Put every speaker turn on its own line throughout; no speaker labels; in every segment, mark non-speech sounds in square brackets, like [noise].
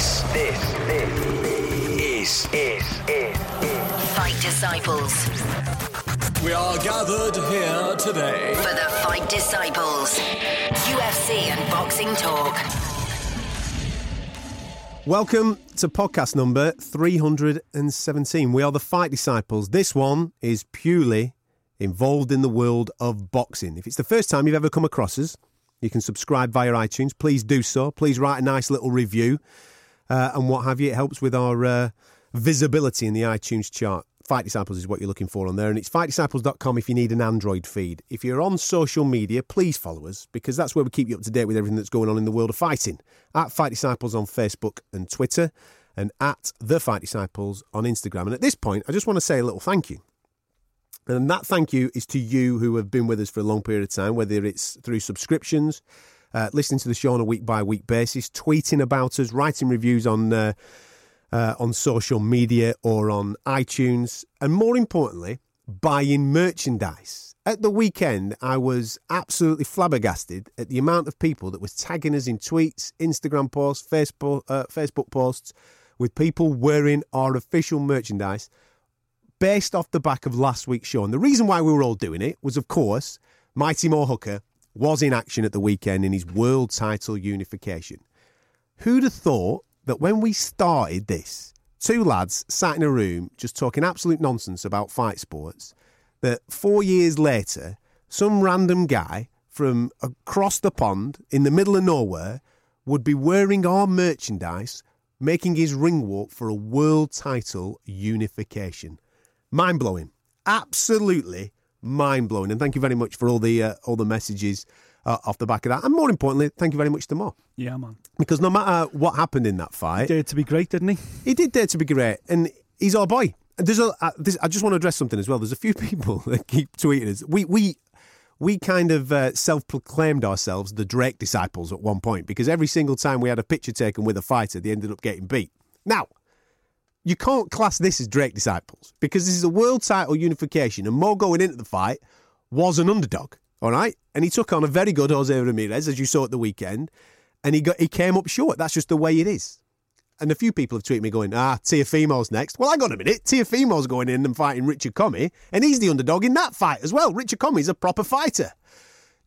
This, this, this is, is, is, is.
Fight Disciples.
We are gathered here today.
For the Fight Disciples. UFC and boxing talk.
Welcome to podcast number 317. We are the Fight Disciples. This one is purely involved in the world of boxing. If it's the first time you've ever come across us, you can subscribe via iTunes. Please do so. Please write a nice little review uh, and what have you. It helps with our uh, visibility in the iTunes chart. Fight Disciples is what you're looking for on there, and it's fightdisciples.com if you need an Android feed. If you're on social media, please follow us because that's where we keep you up to date with everything that's going on in the world of fighting. At Fight Disciples on Facebook and Twitter, and at The Fight Disciples on Instagram. And at this point, I just want to say a little thank you. And that thank you is to you who have been with us for a long period of time, whether it's through subscriptions, uh, listening to the show on a week by week basis, tweeting about us, writing reviews on. Uh, uh, on social media or on iTunes, and more importantly, buying merchandise. At the weekend, I was absolutely flabbergasted at the amount of people that was tagging us in tweets, Instagram posts, Facebook, uh, Facebook posts, with people wearing our official merchandise based off the back of last week's show. And the reason why we were all doing it was, of course, Mighty Mo Hooker was in action at the weekend in his world title unification. Who'd have thought that when we started this, two lads sat in a room just talking absolute nonsense about fight sports, that four years later, some random guy from across the pond in the middle of nowhere would be wearing our merchandise, making his ring walk for a world title unification. Mind blowing. Absolutely mind blowing. And thank you very much for all the uh, all the messages uh, off the back of that. And more importantly, thank you very much to Mo.
Yeah, man.
Because no matter what happened in that fight,
He dared to be great, didn't he?
he did dare to be great, and he's our boy. And There's a, uh, this, I just want to address something as well. There's a few [laughs] people that keep tweeting us. We we we kind of uh, self-proclaimed ourselves the Drake disciples at one point because every single time we had a picture taken with a fighter, they ended up getting beat. Now, you can't class this as Drake disciples because this is a world title unification, and Mo going into the fight was an underdog. All right, and he took on a very good Jose Ramirez, as you saw at the weekend, and he got he came up short. That's just the way it is. And a few people have tweeted me going, ah, Teofimo's next. Well, I got a minute. Teofimo's going in and fighting Richard Commey, and he's the underdog in that fight as well. Richard Commey's a proper fighter.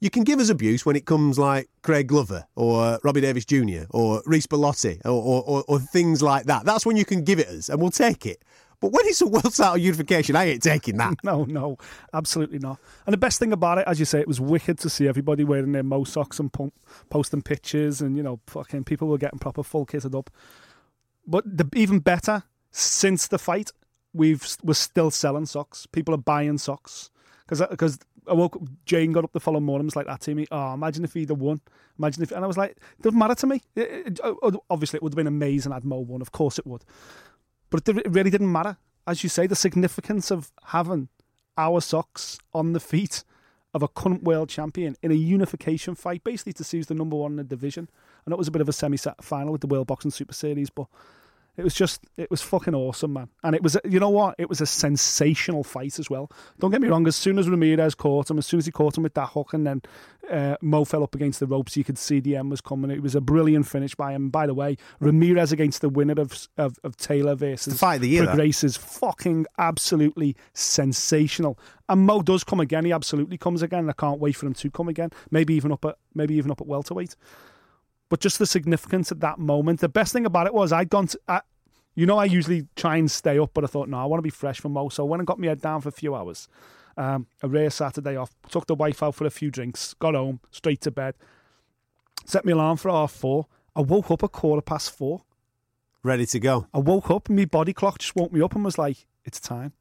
You can give us abuse when it comes like Craig Glover or uh, Robbie Davies Jr. or Reece Bellotti or, or, or, or things like that. That's when you can give it us, and we'll take it. But when it's a world title unification, I ain't taking that. [laughs]
No, no, absolutely not. And the best thing about it, as you say, it was wicked to see everybody wearing their Mo socks and pump, posting pictures, and you know, fucking people were getting proper full kitted up. But the, even better, since the fight, we've we're still selling socks. People are buying socks because because uh, I woke up, Jane got up the following morning and was like that to me. Oh, imagine if he'd have won. Imagine if, and I was like, it doesn't matter to me. It- it- oh, oh, obviously, it would have been amazing had Mo won. Of course, it would. But it really didn't matter. As you say, the significance of having our socks on the feet of a current world champion in a unification fight, basically to see who's the number one in the division. And it was a bit of a semi final with the World Boxing Super Series, but it was just, it was fucking awesome, man. And it was, you know what? It was a sensational fight as well. Don't get me wrong, as soon as Ramirez caught him, as soon as he caught him with that hook and then uh, Mo fell up against the ropes, you could see the end was coming. It was a brilliant finish by him. By the way, Ramirez against the winner of of, of Taylor versus
the fight of the year.
Grace is fucking absolutely sensational. And Mo does come again. He absolutely comes again. and I can't wait for him to come again. Maybe even up at maybe even up at welterweight. But just the significance at that moment. The best thing about it was I'd gone to, I, you know, I usually try and stay up, but I thought, no, I want to be fresh for Mo. So when I got my head down for a few hours, um, a rare Saturday off, took the wife out for a few drinks, got home, straight to bed, set my alarm for half four. I woke up at quarter past four.
Ready to go.
I woke up and my body clock just woke me up and was like, it's time.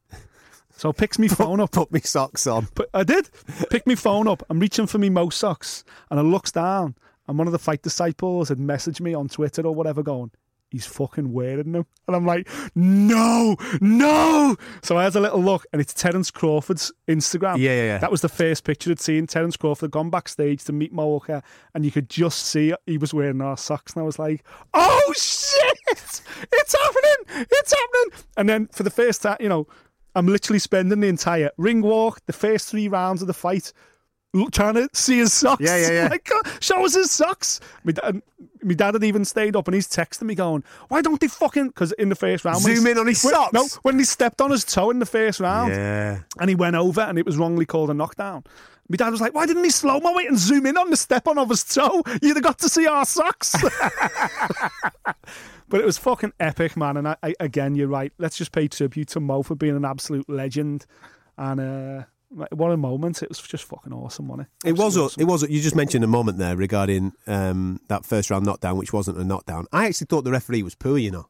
So I picks my [laughs] phone up.
Put me socks on.
But I did. Pick my phone up. I'm reaching for me Mo socks. And I looks down and one of the fight disciples had messaged me on Twitter or whatever going, he's fucking wearing them. And I'm like, no, no. So I had a little look and it's Terence Crawford's Instagram.
Yeah, yeah, yeah.
That was the first picture I'd seen. Terence Crawford had gone backstage to meet Mo and you could just see he was wearing our socks. And I was like, oh shit, it's happening. It's happening. And then for the first time, you know, I'm literally spending the entire ring walk, the first three rounds of the fight, trying to see his socks.
Yeah, yeah, yeah. [laughs]
Like, show us his socks. My dad, my dad had even stayed up and he's texting me going, why don't they fucking, because in the first round.
Zoom in on his
when-
socks?
No, when he stepped on his toe in the first round
Yeah.
and he went over and it was wrongly called a knockdown. My dad was like, why didn't he slow mo it and zoom in on the step on of his toe? You'd have got to see our socks. [laughs] but it was fucking epic, man. And I, I, again, you're right. Let's just pay tribute to Mo for being an absolute legend. And uh, what a moment. It was just fucking awesome, wasn't it?
It was.
Absolutely
It was. You just mentioned a moment there regarding um, that first round knockdown, which wasn't a knockdown. I actually thought the referee was poor. You know,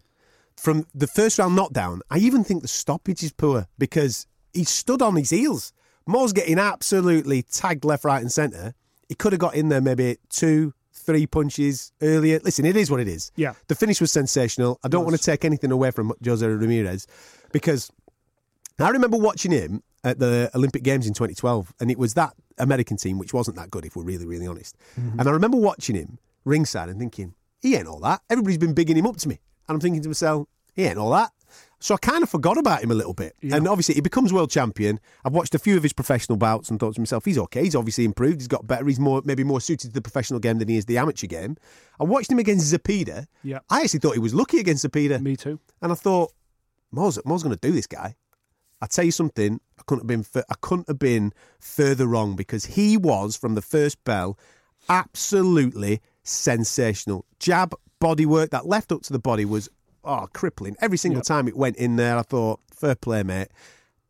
from the first round knockdown, I even think the stoppage is poor because he stood on his heels. Moore's getting absolutely tagged left, right, and centre. He could have got in there maybe two, three punches earlier. Listen, it is what it is.
Yeah.
The finish was sensational. I don't want to take anything away from Jose Ramirez because I remember watching him at the Olympic Games in 2012, and it was that American team which wasn't that good, if we're really, really honest.
Mm-hmm.
And I remember watching him ringside and thinking, he ain't all that. Everybody's been bigging him up to me. And I'm thinking to myself, he ain't all that. So I kind of forgot about him a little bit. And obviously, he becomes world champion. I've watched a few of his professional bouts and thought to myself, he's okay. He's obviously improved. He's got better. He's more maybe more suited to the professional game than he is the amateur game. I watched him against Zepeda.
Yeah.
I actually thought he was lucky against Zepeda.
Me too.
And I thought, Mo's, Mo's going to do this guy. I tell you something, I couldn't have been I couldn't have been further wrong because he was from the first bell absolutely sensational. Jab, body work, that left up to the body was oh crippling. Every single time it went in there, I thought, fair play, mate.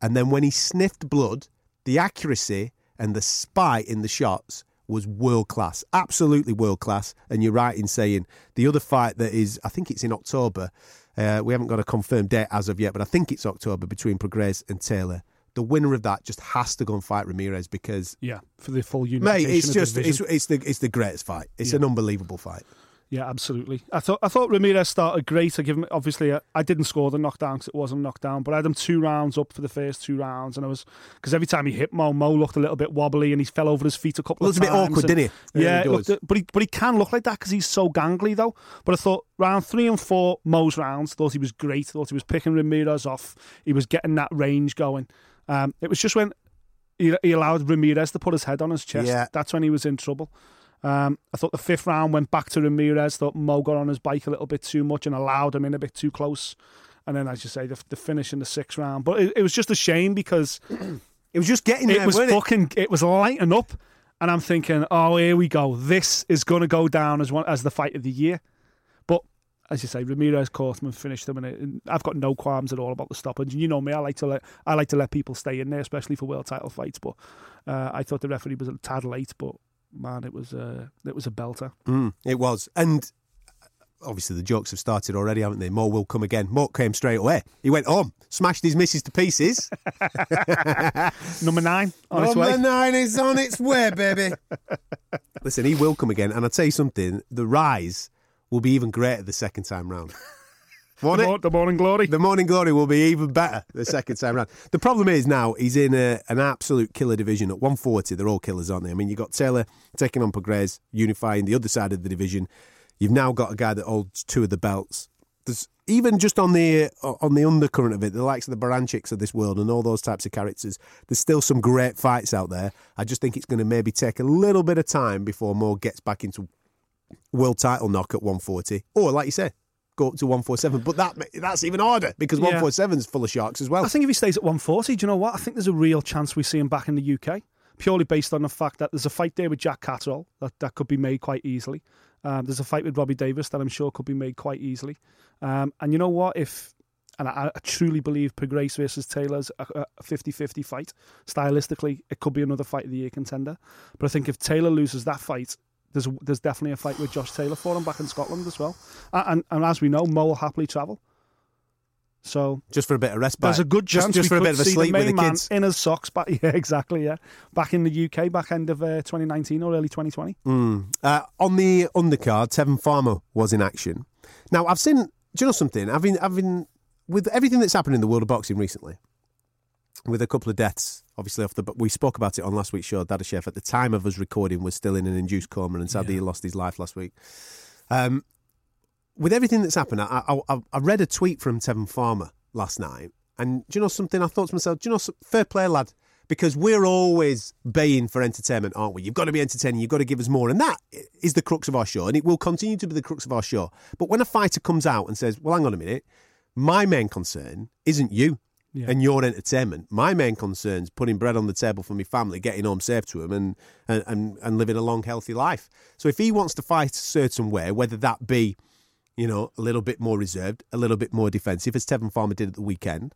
And then when he sniffed blood, the accuracy and the spite in the shots was world class, absolutely world class. And you're right in saying the other fight that is, I think it's in October. Uh, we haven't got a confirmed date as of yet, but I think it's October between Prograis and Taylor. The winner of that just has to go and fight Ramirez because,
Yeah, for the full unification
mate, it's just it's, it's the it's the greatest fight. It's
Yeah.
an unbelievable fight.
Yeah, absolutely. I thought I thought Ramirez started great. I give him obviously I, I didn't score the knockdown because it wasn't a knockdown, but I had him two rounds up for the first two rounds, and I was because every time he hit Mo, Mo looked a little bit wobbly and he fell over his feet a couple
Looked
of times.
Looks a bit awkward,
and-
didn't he?
Yeah,
Yeah, he
looked, but he but he can look like that because he's so gangly though. But I thought round three and four, Mo's rounds, thought he was great. Thought he was picking Ramirez off. He was getting that range going. Um, it was just when he, he allowed Ramirez to put his head on his chest.
Yeah.
That's when he was in trouble. Um, I thought the fifth round went back to Ramirez. Thought Mo got on his bike a little bit too much and allowed him in a bit too close. And then, as you say, the, the finish in the sixth round. But it, it was just a shame because [clears throat]
It was just getting
it
there,
was
wasn't it?
fucking, it was lighting up. And I'm thinking, oh, here we go. This is going to go down as one as the fight of the year. But as you say, Ramirez caught him and finished him, and, it, and I've got no qualms at all about the stoppage. And you know me, I like to let I like to let people stay in there, especially for world title fights. But uh, I thought the referee was a tad late, but man, it was a it was a belter.
Mm, it was. And obviously the jokes have started already, haven't they? More will come again. More came straight away. He went home, smashed his missus to pieces. [laughs]
Number nine on its
Number
way.
nine is on its way, baby. [laughs] Listen, he will come again. And I'll tell you something, the rise will be even greater the second time round. Won't
The,
it?
the morning glory.
The morning glory will be even better the second time round. The problem is now he's in a, an absolute killer division at 140. They're all killers, aren't they? I mean, you've got Taylor taking on Prograis, unifying the other side of the division. You've now got a guy that holds two of the belts. There's even just on the uh, on the undercurrent of it, the likes of the Baranchyks of this world and all those types of characters. There's still some great fights out there. I just think it's going to maybe take a little bit of time before Moore gets back into world title knock at 140, or like you say, go up to 147. But that that's even harder because
Yeah.
147 is full of sharks as well.
I think if he stays at 140, do you know what? I think there's a real chance we see him back in the UK, purely based on the fact that there's a fight there with Jack Catterall that, that could be made quite easily. Um, there's a fight with Robbie Davies that I'm sure could be made quite easily. Um, and you know what? If and I, I truly believe Grace versus Taylor's a 50 50 fight. Stylistically, it could be another fight of the year contender. But I think if Taylor loses that fight, there's there's definitely a fight with Josh Taylor for him back in Scotland as well. And, and, and as we know, Mo will happily travel. So
just for a bit of respite.
there's a good chance
just,
we
for a
could
bit of a
see
sleep
the
with
main
the
man
kids.
in his socks. But [laughs] yeah, exactly. Yeah, back in the UK, back end of uh, 2019 or early 2020.
Mm. Uh, on the undercard, Tevin Farmer was in action. Now I've seen. Do you know something? I've been, I've been with everything that's happened in the world of boxing recently. With a couple of deaths, obviously off the. But we spoke about it on last week's show. Dadashev at the time of us recording was still in an induced coma, and sadly he lost his life last week. Um, with everything that's happened, I, I, I- I read a tweet from Tevin Farmer last night, and do you know something? I thought to myself, do you know, fair play, lad. because we're always baying for entertainment, aren't we? You've got to be entertaining. You've got to give us more, and that is the crux of our show, and it will continue to be the crux of our show. But when a fighter comes out and says, "Well, hang on a minute," my main concern isn't you.
Yeah.
And your entertainment. My main concern's putting bread on the table for my family, getting home safe to them, and, and, and, and living a long, healthy life. So if he wants to fight a certain way, whether that be, you know, a little bit more reserved, a little bit more defensive, as Tevin Farmer did at the weekend,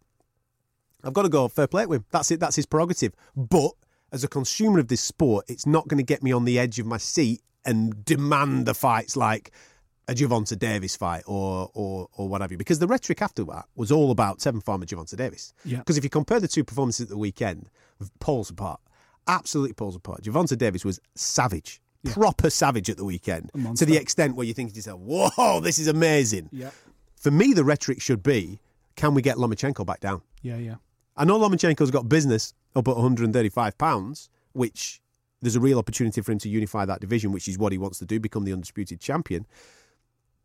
I've got to go fair play with him. That's it. That's his prerogative. But as a consumer of this sport, it's not going to get me on the edge of my seat and demand the fights like a Gervonta Davis fight or or or what have you. Because the rhetoric after that was all about Tevin Farmer Gervonta Davis.
Yeah.
Because if you compare the two performances at the weekend, poles apart, absolutely poles apart. Gervonta Davis was savage. Proper savage at the weekend to the extent where you think to yourself, "Whoa, this is amazing."
Yeah.
For me, the rhetoric should be, "Can we get Lomachenko back down?"
Yeah, yeah.
I know Lomachenko's got business up at 135 pounds, which there's a real opportunity for him to unify that division, which is what he wants to do, become the undisputed champion.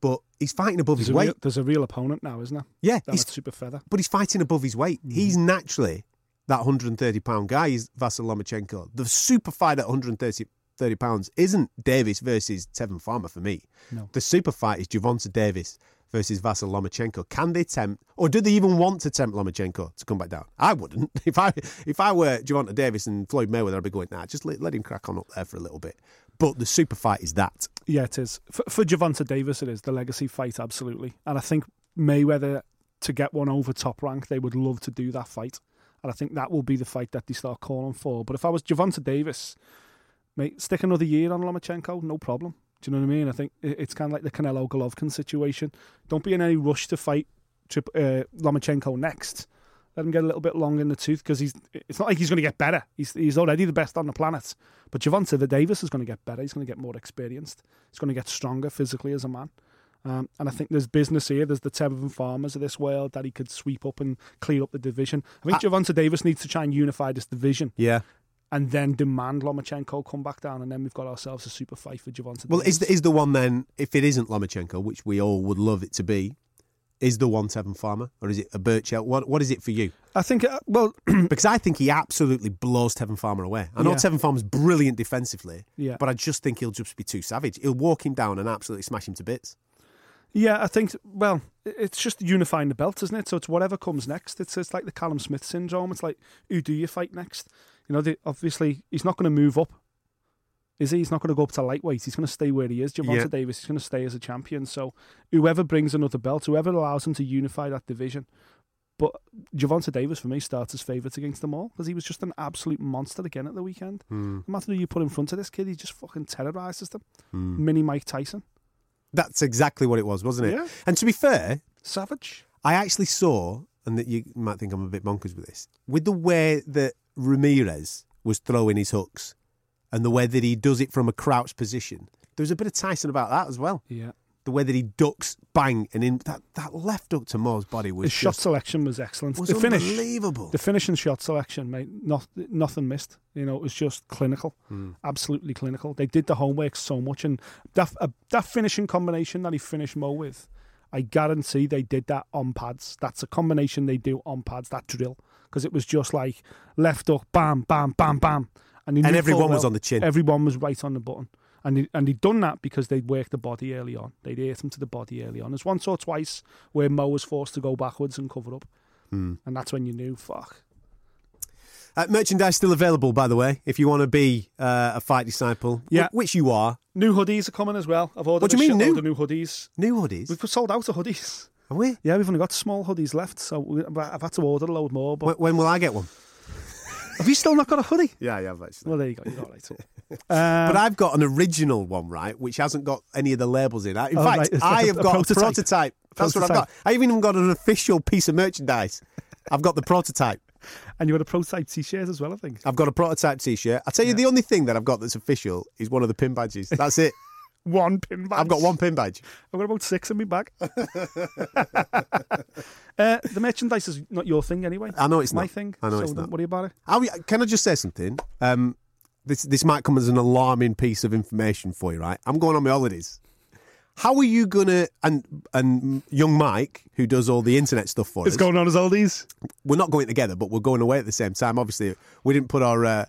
But he's fighting above
There's
his weight.
real, there's a real opponent now, isn't there?
Yeah,
Down
he's-
Super Feather.
but he's fighting above his weight.
Mm-hmm.
He's naturally that 130 pound guy. He's Vasyl Lomachenko. The super fight at 130 30 pounds isn't Davis versus Tevin Farmer for me.
No.
The super fight is Gervonta Davis versus Vasyl Lomachenko. Can they tempt, or do they even want to tempt Lomachenko to come back down? I wouldn't. [laughs] If I if I were Gervonta Davis and Floyd Mayweather, I'd be going, nah, just let, let him crack on up there for a little bit. But the super fight is that.
Yeah, it is. For, for Gervonta Davis, it is the legacy fight, absolutely. And I think Mayweather, to get one over top rank, they would love to do that fight. And I think that will be the fight that they start calling for. But if I was Gervonta Davis, mate, stick another year on Lomachenko, no problem. Do you know what I mean? I think it's kind of like the Canelo Golovkin situation. Don't be in any rush to fight Trip, uh, Lomachenko next. Let him get a little bit long in the tooth because he's. It's not like he's going to get better. He's he's already the best on the planet. But Gervonta the Davis is going to get better. He's going to get more experienced. He's going to get stronger physically as a man. Um, and I think there's business here. There's the Tevin Farmers of this world that he could sweep up and clear up the division. I think Gervonta Davis needs to try and unify this division
Yeah.
And then demand Lomachenko come back down, and then we've got ourselves a super fight for Gervonta.
Well,
Davis.
is the, is the one then, if it isn't Lomachenko, which we all would love it to be, is the one Tevin Farmer? Or is it a Berchelt? What, what is it for you?
I think. Uh, well, [clears throat]
Because I think he absolutely blows Tevin Farmer away. I know
Yeah.
Tevin Farmer's brilliant defensively,
Yeah.
but I just think he'll just be too savage. He'll walk him down and absolutely smash him to bits.
Yeah, I think. Well, it's just unifying the belt, isn't it? So it's whatever comes next. It's it's like the Callum Smith syndrome. It's like who do you fight next? You know, the, obviously he's not going to move up, is he? He's not going to go up to lightweight. He's going to stay where he is. Gervonta
Yeah.
Davis is going to stay as a champion. So whoever brings another belt, whoever allows him to unify that division. But Gervonta Davis for me starts as favourites against them all because he was just an absolute monster again at the weekend. Hmm. No matter who you put in front of this kid, he just fucking terrorises them. Hmm. Mini Mike Tyson,
That's exactly what it was, wasn't it?
Yeah.
And to be fair,
savage.
I actually saw, and that you might think I'm a bit bonkers with this, with the way that Ramirez was throwing his hooks and the way that he does it from a crouched position, there was a bit of Tyson about that as well.
Yeah.
The way that he ducks, bang, and in that, that left hook to Mo's body was
His shot
just
selection was excellent.
was
the finish,
unbelievable.
the finish and shot selection, mate, not, nothing missed. You know, it was just clinical,
Hmm.
absolutely clinical. They did the homework so much, and that uh, that finishing combination that he finished Mo with, I guarantee they did that on pads. That's a combination they do on pads. That drill, because it was just like left hook, bam, bam, bam, bam, and,
And everyone was
well
on the chin.
Everyone was right on the button. And he, and he'd done that because they'd worked the body early on. They'd hit him to the body early on. There's once or twice where Mo was forced to go backwards and cover up.
Hmm.
And that's when you knew, fuck.
Uh, merchandise still available, by the way, if you want to be uh, a fight disciple,
Yeah.
wh- which you are.
New hoodies are coming as well. I've ordered
What do you mean, new?
new hoodies.
New hoodies.
We've sold out of hoodies.
Are we?
Yeah, we've only got small hoodies left, so we, I've had to order a load more. But
When, when will I get one? [laughs]
have you still not got a hoodie?
Yeah, yeah, I've actually.
Well, there you go. You're all right. Um, [laughs]
But I've got an original one, right, which hasn't got any of the labels in. I- In
Oh,
fact,
right, like
I
a-
have
a
got a
prototype.
prototype. That's what I've got. I even got an official piece of merchandise. I've got the prototype.
and you had a prototype T-shirt as well, I think.
I've got a prototype T-shirt. I tell you, the only thing that I've got that's official is one of the pin badges. That's it.
One pin badge.
I've got one pin badge.
I've got about six in my bag. [laughs] uh, the merchandise is not your thing anyway.
I know it's
my
not.
thing.
I know
so
it's
don't
not.
worry about it.
Can I just say something? Um, this this might come as an alarming piece of information for you, right? I'm going on my holidays. How are you gonna and and young Mike, who does all the internet stuff for
It's
us?
going on as oldies.
we're not going together, but we're going away at the same time. Obviously, we didn't put our uh,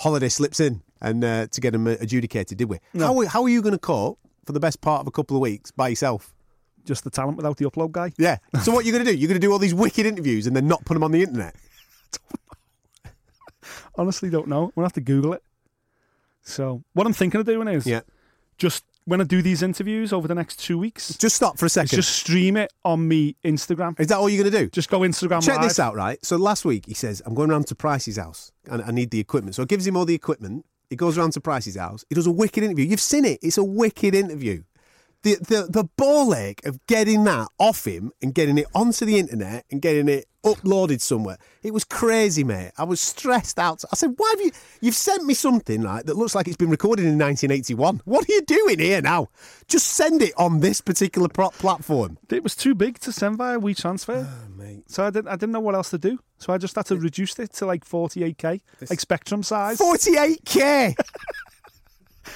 holiday slips in and uh, to get them adjudicated, did we? How, how are you going to cope for the best part of a couple of weeks by yourself?
Just the talent without the upload guy.
Yeah. So what are you going to do? You're going to do all these wicked interviews and then not put them on the internet? [laughs]
Honestly, don't know. We'll have to Google it. So what I'm thinking of doing is
Yeah.
just when I do these interviews over the next two weeks,
Just stop for a second.
just stream it on me Instagram.
Is that all you're going to do?
Just go Instagram
Check
live.
this out, right? So last week he says, I'm going round to Price's house and I need the equipment. So it gives him all the equipment. He goes around to Price's house. He does a wicked interview. You've seen it. It's a wicked interview. The, the, the ball ache of getting that off him and getting it onto the internet and getting it uploaded somewhere. It was crazy, mate. I was stressed out. I said, why have you, you've sent me something right that looks like it's been recorded in 1981. What are you doing here now? Just send it on this particular pro- platform.
It was too big to send via WeTransfer.
Oh, mate.
So I didn't, I didn't know what else to do. So I just had to reduce it to like 48k, like Spectrum size.
48k. [laughs]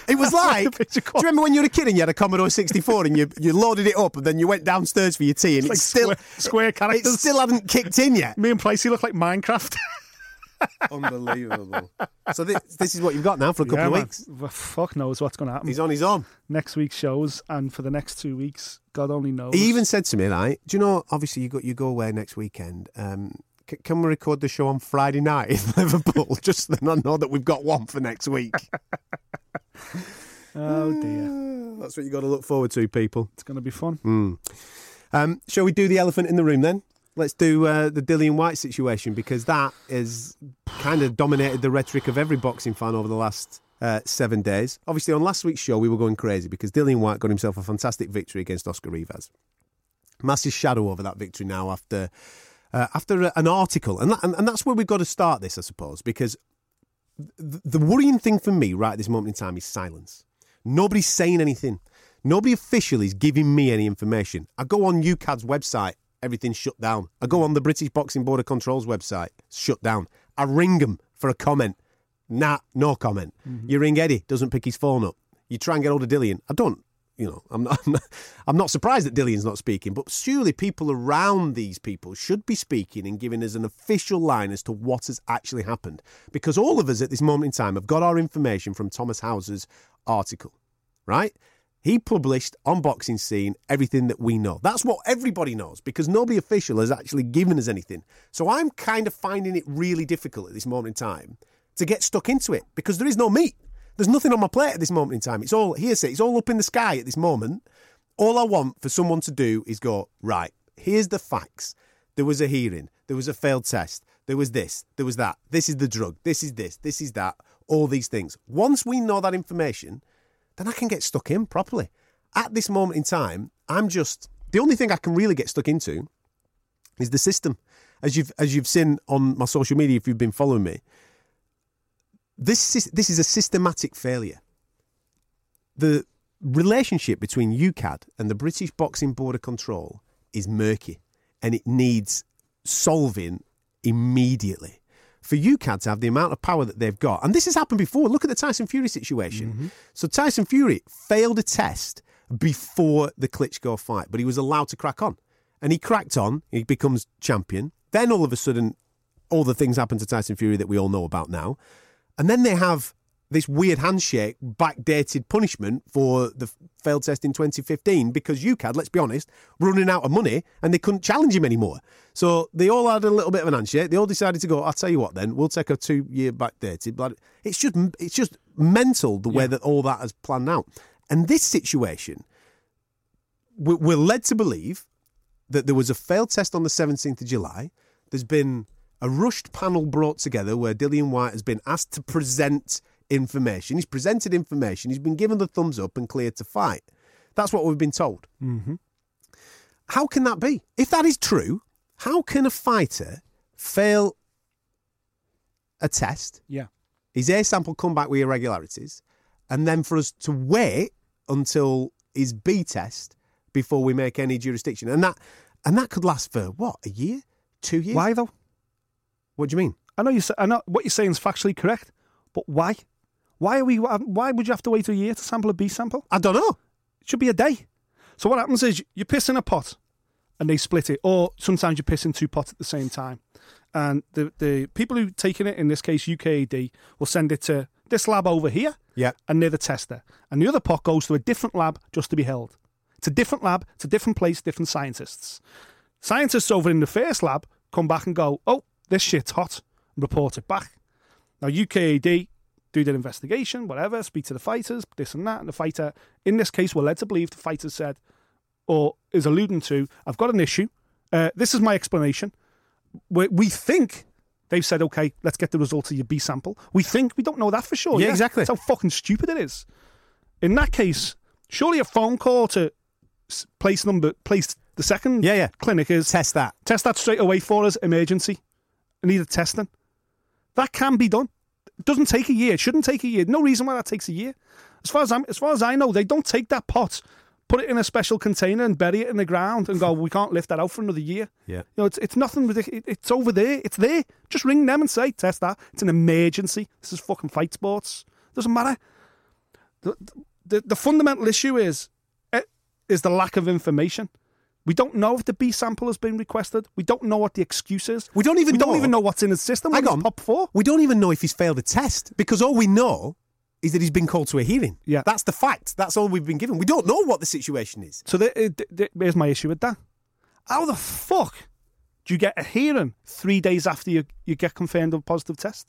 It was [laughs] like, do you remember when you were a kid and you had a Commodore 64 and you, you loaded it up and then you went downstairs for your tea and
like
it's still
square- square
it still hadn't kicked in yet.
Me and Pricey look like Minecraft. [laughs]
Unbelievable. So this, this is what you've got now for a couple
Yeah,
of weeks.
Well, fuck knows what's going to happen.
He's on his own.
Next week's shows and for the next two weeks, God only knows.
He even said to me, like, do you know, obviously you go, you go away next weekend. Um, c- can we record the show on Friday night in [laughs] Liverpool? Just then I know that we've got one for next week.
Oh dear, [sighs]
That's what you got to look forward to, people.
it's going to be fun.
Hmm. Um, shall we do the elephant in the room then? Let's do uh, the Dillian Whyte situation because that has kind of dominated the rhetoric of every boxing fan over the last uh, seven days. Obviously, on last week's show, we were going crazy because Dillian Whyte got himself a fantastic victory against Oscar Rivas. Massive shadow over that victory now after uh, after an article, and, that, and and that's where we've got to start this, I suppose, because the, worrying thing for me right at this moment in time is silence. Nobody's saying anything. Nobody officially is giving me any information. I go on UKAD's website, everything's shut down. I go on the British Boxing Board of Control's website, shut down. I ring them for a comment. Nah, no comment. Mm-hmm. You ring Eddie, doesn't pick his phone up. You try and get hold of Dillian. I don't, you know, I'm not, [laughs] I'm not, I'm not surprised that Dillian's not speaking, but surely people around these people should be speaking and giving us an official line as to what has actually happened. Because all of us at this moment in time have got our information from Thomas Hauser's article, right? He published on Boxing Scene everything that we know. That's what everybody knows because nobody official has actually given us anything. So I'm kind of finding it really difficult at this moment in time to get stuck into it because there is no meat. There's nothing on my plate at this moment in time. It's all hearsay. It's all up in the sky at this moment. All I want for someone to do is go, right, here's the facts. There was a hearing. There was a failed test. There was this. There was that. This is the drug. This is this. This is that. All these things. Once we know that information, then I can get stuck in properly. At this moment in time, I'm just the only thing I can really get stuck into is the system. As you've as you've seen on my social media, if you've been following me, this sys- this is a systematic failure. The relationship between UKAD and the British Boxing Board of Control is murky, and it needs solving immediately. For UKAD to have the amount of power that they've got, and this has happened before. Look at the Tyson Fury situation. Mm-hmm. So Tyson Fury failed a test before the Klitschko fight, but he was allowed to crack on, and he cracked on. He becomes champion. Then all of a sudden, all the things happen to Tyson Fury that we all know about now. And then they have this weird handshake, backdated punishment for the failed test in 2015 because UKAD, let's be honest, running out of money and they couldn't challenge him anymore. So they all had a little bit of an handshake. They all decided to go, I'll tell you what then, we'll take a two year backdated. But it's just, it's just mental the way that all that has planned out. And this situation, we- we're led to believe that there was a failed test on the 17th of July. There's been a rushed panel brought together where Dillian Whyte has been asked to present information. He's presented information. He's been given the thumbs up and cleared to fight. That's what we've been told. Mm-hmm. How can that be? If that is true, how can a fighter fail a test,
Yeah.
his air sample come back with irregularities, and then for us to wait until his B test before we make any jurisdiction? And that and that could last for what a year, two years.
Why though?
What do you mean?
I know you. I know what you're saying is factually correct, but why? Why are we? Why would you have to wait a year to sample a B sample?
I don't know.
It should be a day. So what happens is you piss in a pot and they split it, or sometimes you piss in two pots at the same time. And the, the people who taking it, in this case UKAD, will send it to this lab over here,
Yeah.
and they're the tester. And the other pot goes to a different lab just to be held. It's a different lab, it's a different place, different scientists. Scientists over in the first lab come back and go, oh, this shit's hot, and report it back. Now, UKAD do their investigation, whatever, speak to the fighters, this and that. And the fighter, in this case, we're led to believe the fighter said, or is alluding to, I've got an issue. Uh, this is my explanation. We, we think they've said, okay, let's get the results of your B sample. We think, we don't know that for sure.
Yeah, exactly.
That's how fucking stupid it is. In that case, surely a phone call to place number, place the second
Yeah, yeah.
clinic is
Test that.
test that straight away for us, emergency. I need a testing. That can be done. It doesn't take a year. It shouldn't take a year. No reason why that takes a year. As far as I'm, as far as I know, they don't take that pot, put it in a special container, and bury it in the ground, and go, we can't lift that out for another year.
Yeah.
You know, it's it's nothing ridiculous. It's over there. It's there. Just ring them and say, test that. It's an emergency. This is fucking fight sports. Doesn't matter. The the, the fundamental issue is eh, is the lack of information. We don't know if the B sample has been requested. We don't know what the excuse is.
We don't even
we don't even know what's in his system.
Hang on.
pop four?
We don't even know if he's failed a test because all we know is that he's been called to a hearing.
Yeah.
That's the fact. That's all we've been given. We don't know what the situation is.
So the, uh, th- th- here's my issue with that. How the fuck do you get a hearing three days after you, you get confirmed of a positive test?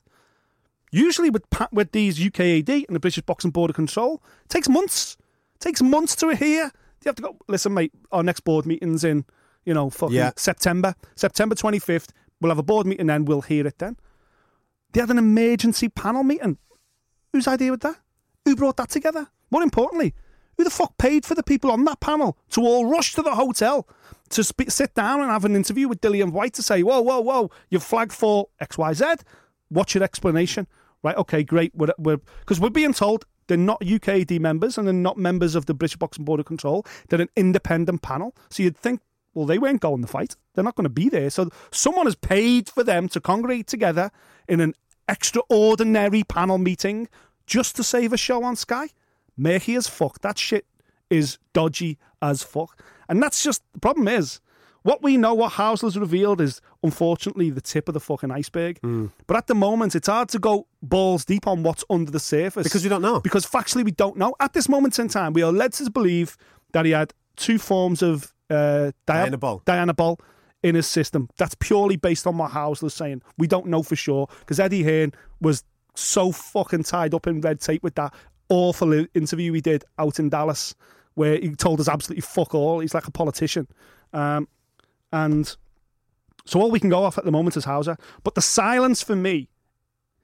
Usually with with these UKAD and the British Boxing Board of Control, it takes months. It takes months to hear. You have to go. Listen, mate. Our next board meeting's in, you know, fucking
Yeah.
September, September twenty fifth. We'll have a board meeting then. We'll hear it then. They had an emergency panel meeting. Whose idea was that? Who brought that together? More importantly, who the fuck paid for the people on that panel to all rush to the hotel to sp- sit down and have an interview with Dillian Whyte to say, whoa, whoa, whoa, you've flagged for XYZ. What's your explanation? Right, okay, great. Because we're, 'cause we're being told they're not UKAD members and they're not members of the British Boxing Board of Control. They're an independent panel. So you'd think, well, they weren't go going the fight. They're not going to be there. So someone has paid for them to congregate together in an extraordinary panel meeting just to save a show on Sky. Murky as fuck. That shit is dodgy as fuck. And that's just the problem is what we know, what Hauser's revealed is unfortunately the tip of the fucking iceberg. But at the moment, it's hard to go balls deep on what's under the surface.
Because we don't know.
Because factually, we don't know. At this moment in time, we are led to believe that he had two forms of uh, dia-
Dianabol.
Dianabol in his system. That's purely based on what Hauser's saying. We don't know for sure because Eddie Hearn was so fucking tied up in red tape with that awful interview he did out in Dallas where he told us absolutely fuck all. He's like a politician. Um, and so all we can go off at the moment is Hauser. But the silence for me,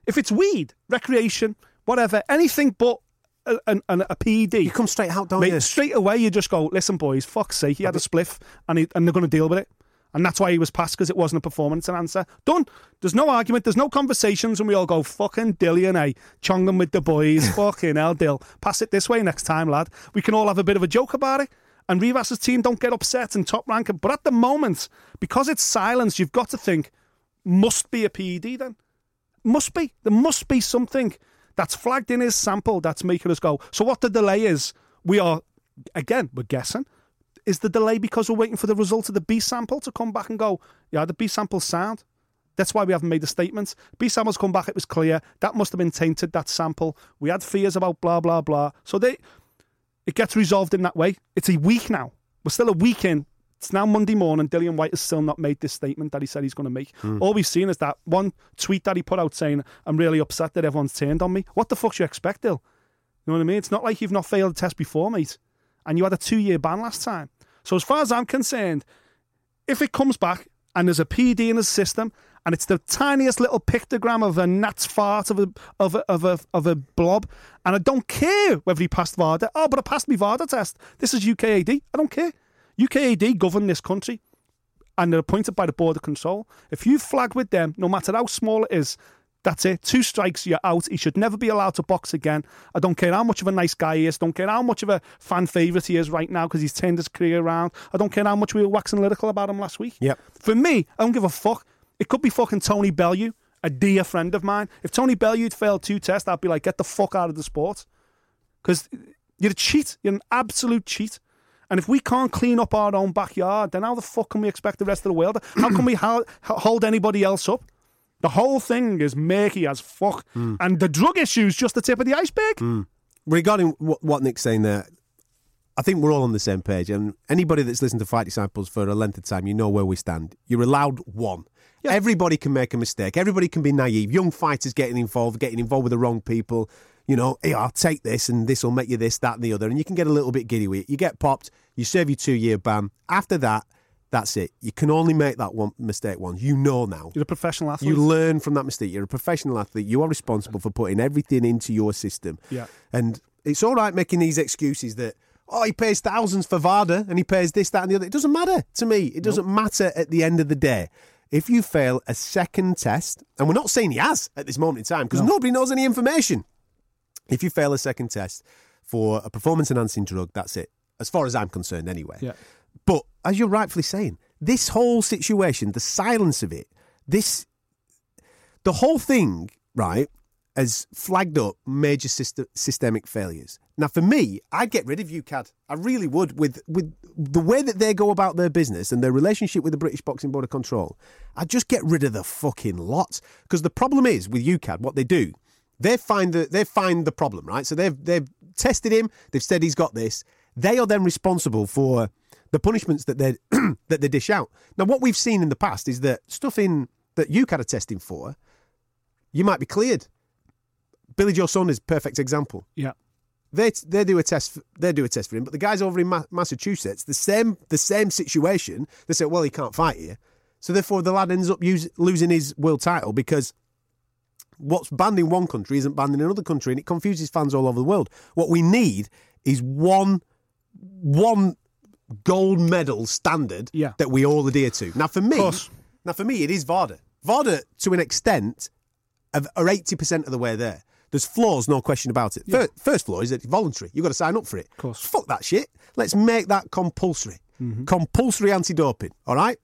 if it's weed, recreation, whatever, anything but a, an, an, a PED,
You come straight out, don't
Mate,
you?
straight away you just go, listen, boys, fuck's sake, he had a spliff and, he, and they're going to deal with it. And that's why he was passed because it wasn't a performance enhancer. Done. There's no argument. There's no conversations, and we all go fucking Dillian, eh? Chonging with the boys. [laughs] fucking hell, Dill. Pass it this way next time, lad. We can all have a bit of a joke about it. And Rivas's team don't get upset and top ranking. But at the moment, because it's silence, you've got to think must be a PED then. Must be. There must be something that's flagged in his sample that's making us go. So what the delay is, we are again, we're guessing. Is the delay because we're waiting for the result of the B sample to come back and go, yeah, the B sample's sound. That's why we haven't made the statements. B samples come back, it was clear. That must have been tainted, that sample. We had fears about blah, blah, blah. So they it gets resolved in that way. It's a week now. We're still a week in. It's now Monday morning. Dillian Whyte has still not made this statement that he said he's going to make. Hmm. All we've seen is that one tweet that he put out saying, I'm really upset that everyone's turned on me. What the fuck do you expect, Dill? You know what I mean? It's not like you've not failed a test before, mate. And you had a two year ban last time. So, as far as I'm concerned, if it comes back and there's a PD in his system and it's the tiniest little pictogram of a gnat's fart of a of a, of a of a blob, and I don't care whether he passed VADA. Oh, but I passed my VADA test. This is UKAD. I don't care. UKAD govern this country, and they're appointed by the Board of Control. If you flag with them, no matter how small it is, that's it. Two strikes, you're out. He should never be allowed to box again. I don't care how much of a nice guy he is. Don't care how much of a fan favourite he is right now because he's turned his career around. I don't care how much we were waxing lyrical about him last week.
Yep.
For me, I don't give a fuck. It could be fucking Tony Bellew, a dear friend of mine. If Tony Bellew had failed two tests, I'd be like, get the fuck out of the sport. Because you're a cheat. You're an absolute cheat. And if we can't clean up our own backyard, then how the fuck can we expect the rest of the world? How can we ho- hold anybody else up? The whole thing is murky as fuck. Hmm. And the drug issue is just the tip of the iceberg. Hmm.
Regarding what, what Nick's saying there, I think we're all on the same page. And anybody that's listened to Fight Disciples for a length of time, you know where we stand. You're allowed one. Everybody can make a mistake. Everybody can be naive. Young fighters getting involved, getting involved with the wrong people. You know, hey, I'll take this and this will make you this, that, and the other. And you can get a little bit giddy with it. You get popped, you serve your two year ban. After that, that's it. You can only make that one mistake once. You know now.
You're a professional athlete.
You learn from that mistake. You're a professional athlete. You are responsible for putting everything into your system.
Yeah.
And it's all right making these excuses that, oh, he pays thousands for VADA and he pays this, that, and the other. It doesn't matter to me. It doesn't matter at the end of the day. If you fail a second test, and we're not saying he has at this moment in time because nobody knows any information. If you fail a second test for a performance enhancing drug, that's it. As far as I'm concerned, anyway.
Yeah.
But as you're rightfully saying, this whole situation, the silence of it, this, the whole thing, right, has flagged up major syst- systemic failures. Now, for me, I'd get rid of UKAD. I really would. With with the way that they go about their business and their relationship with the British Boxing Board of Control, I'd just get rid of the fucking lot. Because the problem is with UKAD, what they do, they find the they find the problem, right? So they've they've tested him. They've said he's got this. They are then responsible for the punishments that they [clears throat] that they dish out. Now, what we've seen in the past is that stuff in that UKAD are testing for, you might be cleared. Billy Joe Saunders, is perfect example.
Yeah.
They they do a test. For, they do a test for him, but the guys over in Ma- Massachusetts, the same the same situation. They say, well, he can't fight here, so therefore the lad ends up use, losing his world title because what's banned in one country isn't banned in another country, and it confuses fans all over the world. What we need is one one gold medal standard
Yeah.
that we all adhere to. Now, for me, now for me, it is VADA. VADA, to an extent, of- are eighty percent of the way there. There's flaws, no question about it. First, first flaw is that it's voluntary. You've got to sign up for it. Of
course.
Fuck that shit. Let's make that compulsory.
Mm-hmm.
Compulsory anti-doping. All right.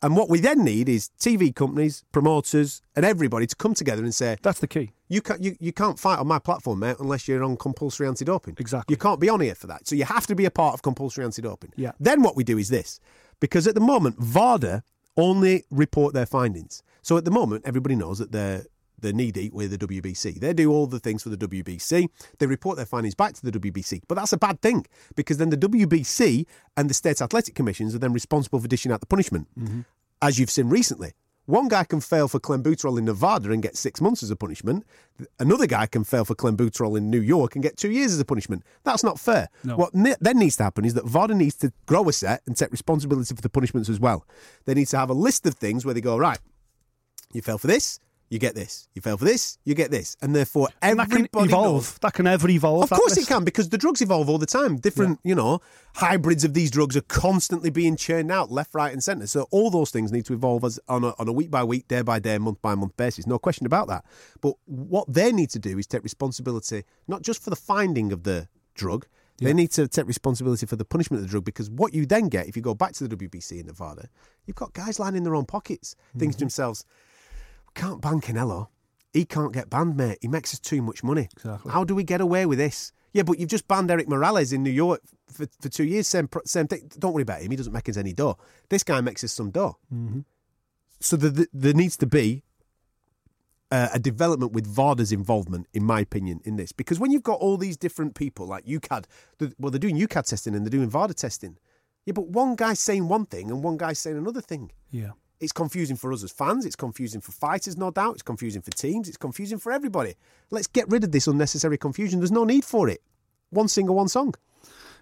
And what we then need is TV companies, promoters, and everybody to come together and say,
That's the key.
you can't you, you can't fight on my platform, mate, unless you're on compulsory anti-doping.
Exactly.
You can't be on here for that. So you have to be a part of compulsory anti-doping.
Yeah.
Then what we do is this, because at the moment VADA only report their findings. So at the moment, everybody knows that they're they're knee deep with the WBC. They do all the things for the WBC. They report their findings back to the WBC. But that's a bad thing because then the WBC and the state athletic commissions are then responsible for dishing out the punishment. Mm-hmm. As you've seen recently, one guy can fail for clenbuterol in Nevada and get six months as a punishment. Another guy can fail for clenbuterol in New York and get two years as a punishment. That's not fair.
No.
What ne- then needs to happen is that VADA needs to grow a set and take responsibility for the punishments as well. They need to have a list of things where they go, right, you fell for this, you get this. You fell for this, you get this. And therefore,
And that can evolve.
knows-
That can ever evolve.
of course
list.
it can, because the drugs evolve all the time. Different, you know, hybrids of these drugs are constantly being churned out left, right, and centre. So all those things need to evolve as on a, on a week by week, day by day, month by month basis. No question about that. But what they need to do is take responsibility not just for the finding of the drug. They need to take responsibility for the punishment of the drug because what you then get, if you go back to the WBC in Nevada, you've got guys lining their own pockets, thinking
Mm-hmm.
to themselves, we can't ban Canelo. He can't get banned, mate. He makes us too much money.
Exactly.
How do we get away with this? Yeah, but you've just banned Erik Morales in New York for, for two years. Same same thing. Don't worry about him. He doesn't make us any dough. This guy makes us some dough. So the, the, there needs to be uh, a development with VADA's involvement, in my opinion, in this. Because when you've got all these different people like UKAD, the- well, they're doing UKAD testing and they're doing VADA testing. Yeah, but one guy's saying one thing and one guy's saying another thing.
Yeah.
It's confusing for us as fans. It's confusing for fighters, no doubt. It's confusing for teams. It's confusing for everybody. Let's get rid of this unnecessary confusion. There's no need for it. One single, one song.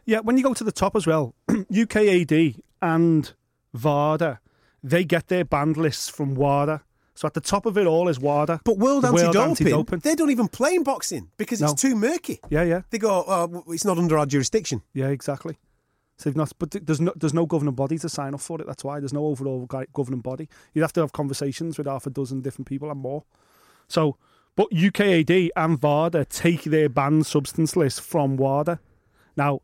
Yeah, when you go to the top as well, [clears throat] UKAD and VADA, they get their band lists from WADA. So at the top of it all is WADA.
But World,
The
Anti-Doping,
Anti-Doping.
they don't even play in boxing because it's
No.
too murky.
Yeah, yeah,
They go, oh, it's not under our jurisdiction.
yeah, exactly. So they've not, but there's no there's no governing body to sign up for it. That's why there's no overall governing body. You'd have to have conversations with half a dozen different people and more. So, but UKAD and VADA take their banned substance list from WADA. Now,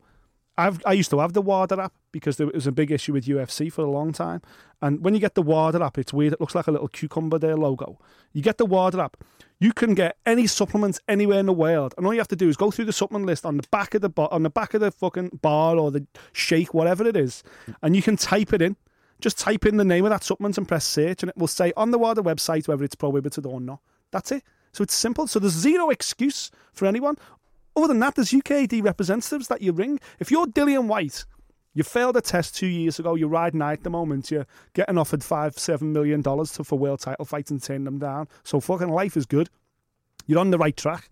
I've, I used to have the WADA app because there was a big issue with UFC for a long time. And when you get the WADA app, it's weird. It looks like a little cucumber there logo. You get the WADA app, you can get any supplements anywhere in the world, and all you have to do is go through the supplement list on the back of the bo- on the back of the fucking bar or the shake, whatever it is, and you can type it in. Just type in the name of that supplement and press search, and it will say on the WADA website whether it's prohibited or not. That's it. So it's simple. So there's zero excuse for anyone. Other than that, there's UKAD representatives that you ring. If you're Dillian Whyte, you failed a test two years ago, you're riding high at the moment, you're getting offered five, seven million dollars for world title fights and turn them down. So fucking life is good. You're on the right track.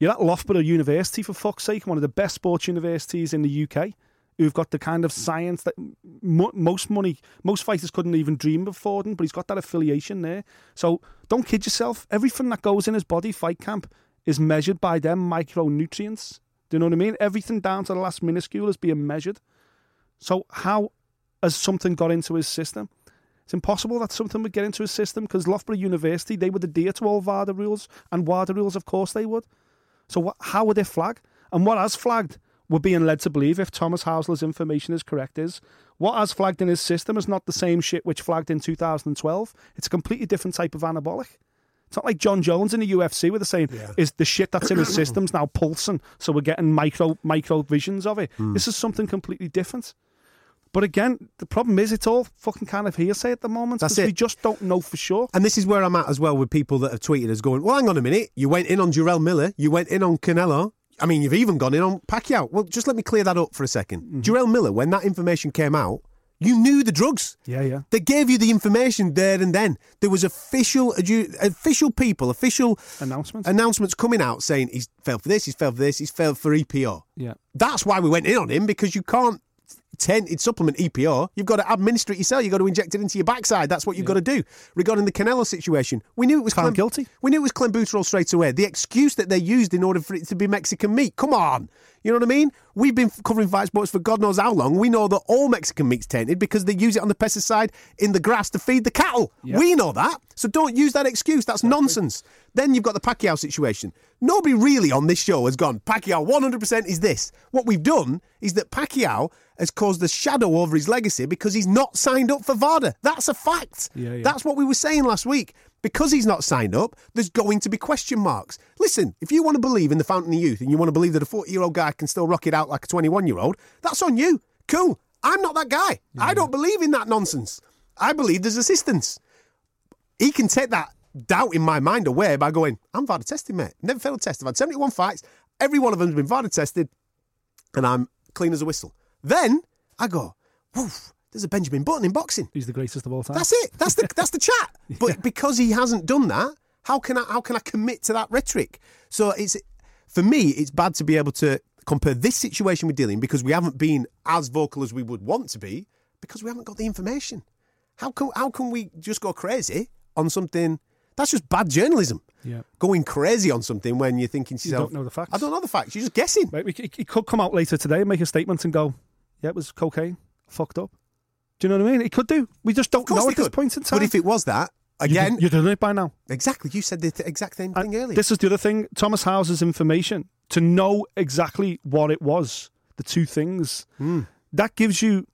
You're at Loughborough University, for fuck's sake, one of the best sports universities in the UK, who've got the kind of science that mo- most money, most fighters couldn't even dream of affording, but he's got that affiliation there. So don't kid yourself. Everything that goes in his body, fight camp, is measured by them micronutrients. Do you know what I mean? Everything down to the last minuscule is being measured. So how has something got into his system? It's impossible that something would get into his system because Loughborough University, they would adhere to all VADA rules, and WADA rules, of course, they would. So what, how would it flag? And what has flagged, we're being led to believe, if Thomas Hauser's information is correct, is what has flagged in his system is not the same shit which flagged in 2012. It's a completely different type of anabolic. It's not like Jon Jones in the UFC where they're saying is the shit that's in his [clears throat] systems now pulsing, so we're getting micro micro visions of it. This is something completely different. But again, the problem is it's all fucking kind of hearsay at the moment.
That's it.
We just don't know for sure.
And this is where I'm at as well with people that have tweeted us going, well, hang on a minute. You went in on Jarrell Miller. You went in on Canelo. I mean, you've even gone in on Pacquiao. Well, just let me clear that up for a 2nd
Mm-hmm.
Jarrell Miller, when that information came out, you knew the drugs.
Yeah, yeah.
They gave you the information there and then. There was official, official people, official
Announcements.
announcements coming out saying he's failed for this, he's failed for this, he's failed for EPO.
Yeah.
That's why we went in on him because you can't tainted supplement EPO. You've got to administer it yourself. You've got to inject it into your backside. That's what you've got to do. Regarding the Canelo situation, we knew it was Clem,
guilty.
We knew it was Clenbuterol straight away. The excuse that they used in order for it to be Mexican meat. Come on. You know what I mean? We've been covering fight sports for God knows how long. We know that all Mexican meat's tainted because they use it on the pesticide in the grass to feed the cattle.
Yep.
We know that. So don't use that excuse. That's nonsense. Then you've got the Pacquiao situation. Nobody really on this show has gone, Pacquiao 100% is this. What we've done is that Pacquiao has caused a shadow over his legacy because he's not signed up for VADA. That's a fact.
Yeah, yeah.
That's what we were saying last week. Because he's not signed up, there's going to be question marks. Listen, if you want to believe in the fountain of youth and you want to believe that a 40 year old guy can still rock it out like a 21 year old, that's on you. Cool. I'm not that guy. I don't believe in that nonsense. I believe there's assistance. He can take that doubt in my mind away by going, I'm VADA tested, mate. Never failed a test. I've had 71 fights. Every one of them has been VADA tested, and I'm clean as a whistle. Then I go, woof, there's a Benjamin Button in boxing.
He's the greatest of all time.
That's it. That's the that's the chat. [laughs] But because he hasn't done that, how can I how can I commit to that rhetoric? So it's for me, it's bad to be able to compare this situation with dealing because we haven't been as vocal as we would want to be because we haven't got the information. How can how can we just go crazy on something? That's just bad journalism.
Yeah.
Going crazy on something when you're thinking to
You don't know the facts.
I don't know the facts. You're just guessing.
Right, he could come out later today and make a statement and go, "Yeah, it was cocaine, fucked up." Do you know what I mean? He could do. We just don't know at this
could.
point in time.
But if it was that, again,
you're, doing it by now.
exactly, you said the th- exact same
And
thing earlier.
This is the other thing. Thomas Hauser's information to know exactly what it was, the two things
Hmm.
that gives you,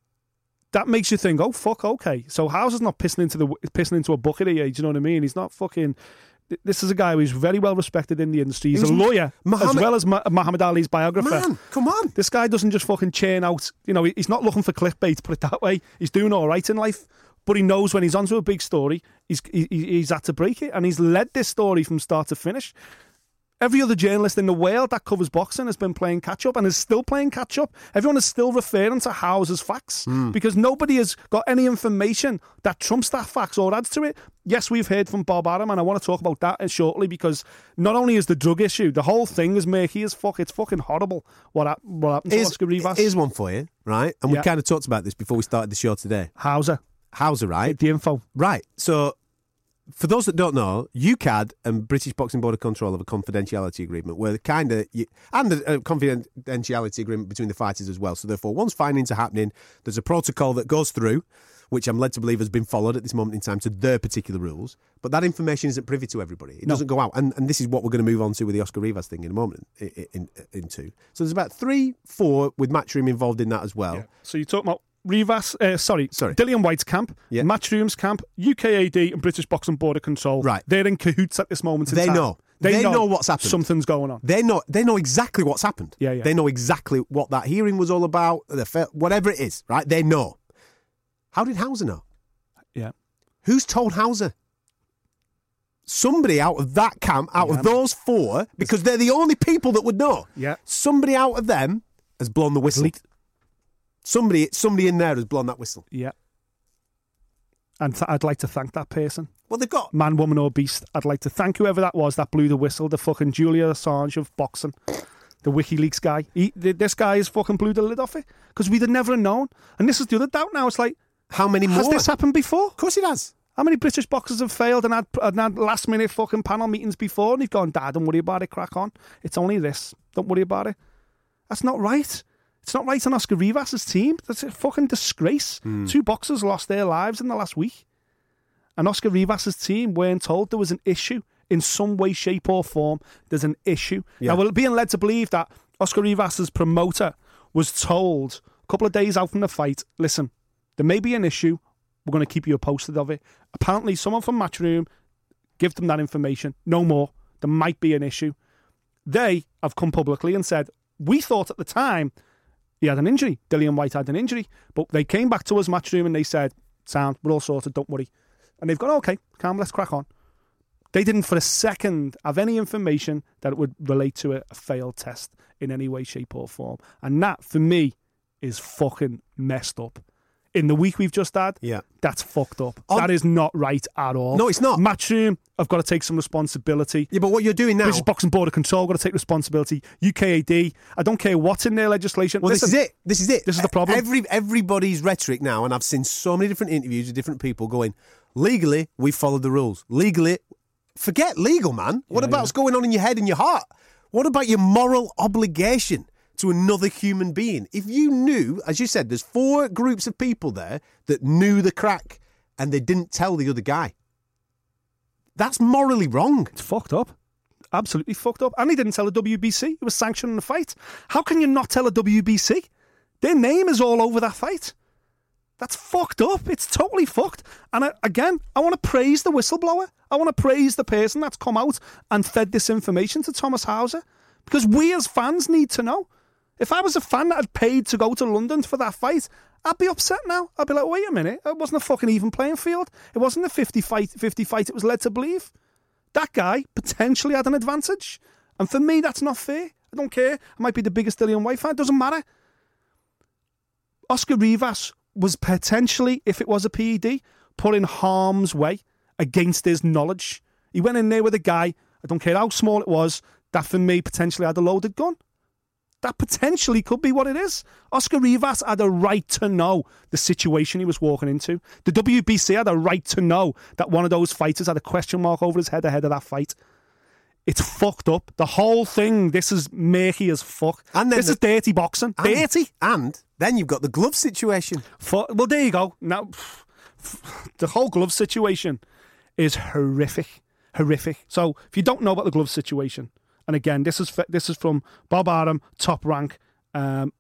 that makes you think, oh fuck, okay. So Hauser is not pissing into the pissing into a bucket here. Do you know what I mean? He's not fucking. This is a guy who's very well respected in the industry. He's
He
a lawyer
Muhammad-
as well as Ma- Muhammad Ali's biographer.
Man, come on.
This guy doesn't just fucking churn out. You know, he's not looking for clickbait. Put it that way. He's doing all right in life, but he knows when he's onto a big story, he's he, he- he's had to break it, and he's led this story from start to finish. Every other journalist in the world that covers boxing has been playing catch up and is still playing catch up. Everyone is still referring to Hauser as facts hmm. because nobody has got any information that trumps that facts or adds to it. Yes, we've heard from Bob Arum, and I want to talk about that shortly because not only is the drug issue, the whole thing is murky as fuck. It's fucking horrible what, hap- what happened to
Here's,
Oscar Rivas.
here's one for you, right? And we kind of talked about this before we started the show today.
Hauser,
it, right?
the info.
Right. So, for those that don't know, UKAD and British Boxing Board of Control have a confidentiality agreement where kind of, and a, a uh, confidentiality agreement between the fighters as well. So, therefore, once findings are happening, there's a protocol that goes through which I'm led to believe has been followed at this moment in time to their particular rules. But that information isn't privy to everybody. It
No.
doesn't go out. And, and this is what we're going to move on to with the Oscar Rivas thing in a moment, in, in, into. So there's about three, four with Matchroom involved in that as well.
So you're talking about Rivas, uh, sorry,
Sorry.
Dillian Whyte's camp,
Yeah.
Matchroom's camp, UKAD, and British Boxing Border Control.
Right.
They're in cahoots at this moment in
They
time.
know. They know what's happened.
Something's going on.
They know they know exactly what's happened.
Yeah, yeah.
They know exactly what that hearing was all about. The whatever it is, right? They know. How did Hauser know?
Yeah.
Who's told Hauser? Somebody out of that camp, out
Yeah.
of those four, because they're the only people that would know.
Yeah.
Somebody out of them has blown the whistle.
Leaked.
Somebody, somebody in there has blown that whistle.
Yeah. And th- I'd like to thank that person.
Well, they've got.
Man, woman, or beast. I'd like to thank whoever that was that blew the whistle, the fucking Julian Assange of boxing, the WikiLeaks guy. He, th- this guy has fucking blew the lid off it because we'd have never known. And this is the other doubt now. It's like,
How many more?
has this happened before?
Of course it has.
How many British boxers have failed and had, and had last minute fucking panel meetings before and they've gone, Dad, don't worry about it, crack on. It's only this. Don't worry about it. That's not right. It's not right on Oscar Rivas' team. That's a fucking disgrace. Hmm. Two boxers lost their lives in the last week. And Oscar Rivas' team weren't told there was an issue in some way, shape, or form. There's an issue.
Yeah.
Now, we're being led to believe that Oscar Rivas' promoter was told a couple of days out from the fight listen, there may be an issue. We're going to keep you posted of it. Apparently, someone from Matchroom give them that information. No more. There might be an issue. They have come publicly and said, we thought at the time he had an injury. Dillian Whyte had an injury. But they came back to us, Matchroom, and they said, sound, we're all sorted, don't worry. And they've gone, okay, calm, let's crack on. They didn't for a second have any information that would relate to a, a failed test in any way, shape, or form. And that, for me, is fucking messed up. In the week we've just had,
Yeah.
that's fucked up.
On-
that is not right at all.
No, it's not.
Matchroom, I've got to take some responsibility.
Yeah, but what you're doing now.
British Boxing Board of Control got to take responsibility. UKAD, I don't care what's in their legislation.
Well,
Listen,
this is it. This is it.
This is the problem.
Every everybody's rhetoric now, and I've seen so many different interviews with different people going. Legally, we followed the rules. Legally, forget legal, man. What about what's going on in your head and your heart? What about your moral obligation to another human being? If you knew, as you said, there's four groups of people there that knew the crack and they didn't tell the other guy. That's morally wrong.
It's fucked up. Absolutely fucked up. And he didn't tell the WBC. He was sanctioning the fight. How can you not tell a WBC? Their name is all over that fight. That's fucked up. It's totally fucked. And I, again, I want to praise the whistleblower. I want to praise the person that's come out and fed this information to Thomas Hauser. Because we as fans need to know. If I was a fan that had paid to go to London for that fight, I'd be upset now. I'd be like, wait a minute, it wasn't a fucking even playing field. It wasn't a 50 fight, 50 fight it was led to believe. That guy potentially had an advantage. And for me, that's not fair. I don't care. I might be the biggest Dillian Whyte fan. It doesn't matter. Oscar Rivas was potentially, if it was a PED, put in harm's way against his knowledge. He went in there with a guy, I don't care how small it was, that for me potentially had a loaded gun. That potentially could be what it is. Oscar Rivas had a right to know the situation he was walking into. The WBC had a right to know that one of those fighters had a question mark over his head ahead of that fight. It's fucked up. The whole thing, this is murky as fuck.
And then
this
the-
is dirty boxing.
And-
dirty.
And then you've got the glove situation.
For, well, there you go. Now, [sighs] the whole glove situation is horrific, horrific. So, if you don't know about the glove situation, and again, this is f- this is from Bob Arum, top rank, um,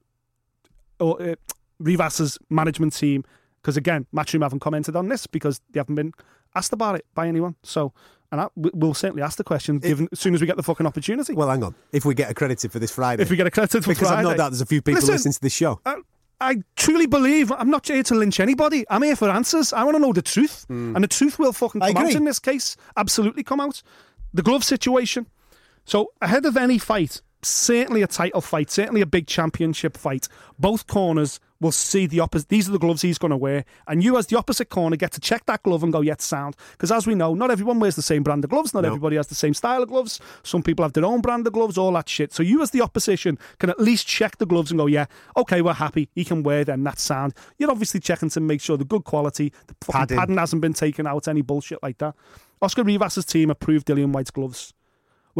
or uh, Rivas's management team. Because again, Matchroom haven't commented on this because they haven't been asked about it by anyone. So, and I, we- we'll certainly ask the question given as soon as we get the fucking opportunity.
Well, hang on. If we get accredited for this Friday.
if we get accredited for Friday.
because I've no doubt there's a few people
Listen,
listening to this show.
I, I truly believe I'm not here to lynch anybody. I'm here for answers. I want to know the truth, and the truth will fucking come out in this case. Absolutely come out. The glove situation. So ahead of any fight, certainly a title fight, certainly a big championship fight, both corners will see the opposite. These are the gloves he's going to wear, and you as the opposite corner get to check that glove and go, "Yes, sound." Because as we know, not everyone wears the same brand of gloves. Not everybody has the same style of gloves. Some people have their own brand of gloves. All that shit. So you as the opposition can at least check the gloves and go, "Yeah, okay, we're happy. He can wear them. That's sound." You're obviously checking to make sure the good quality, the
Padding.
padding hasn't been taken out, any bullshit like that. Oscar Rivas' team approved Dillian Whyte's gloves.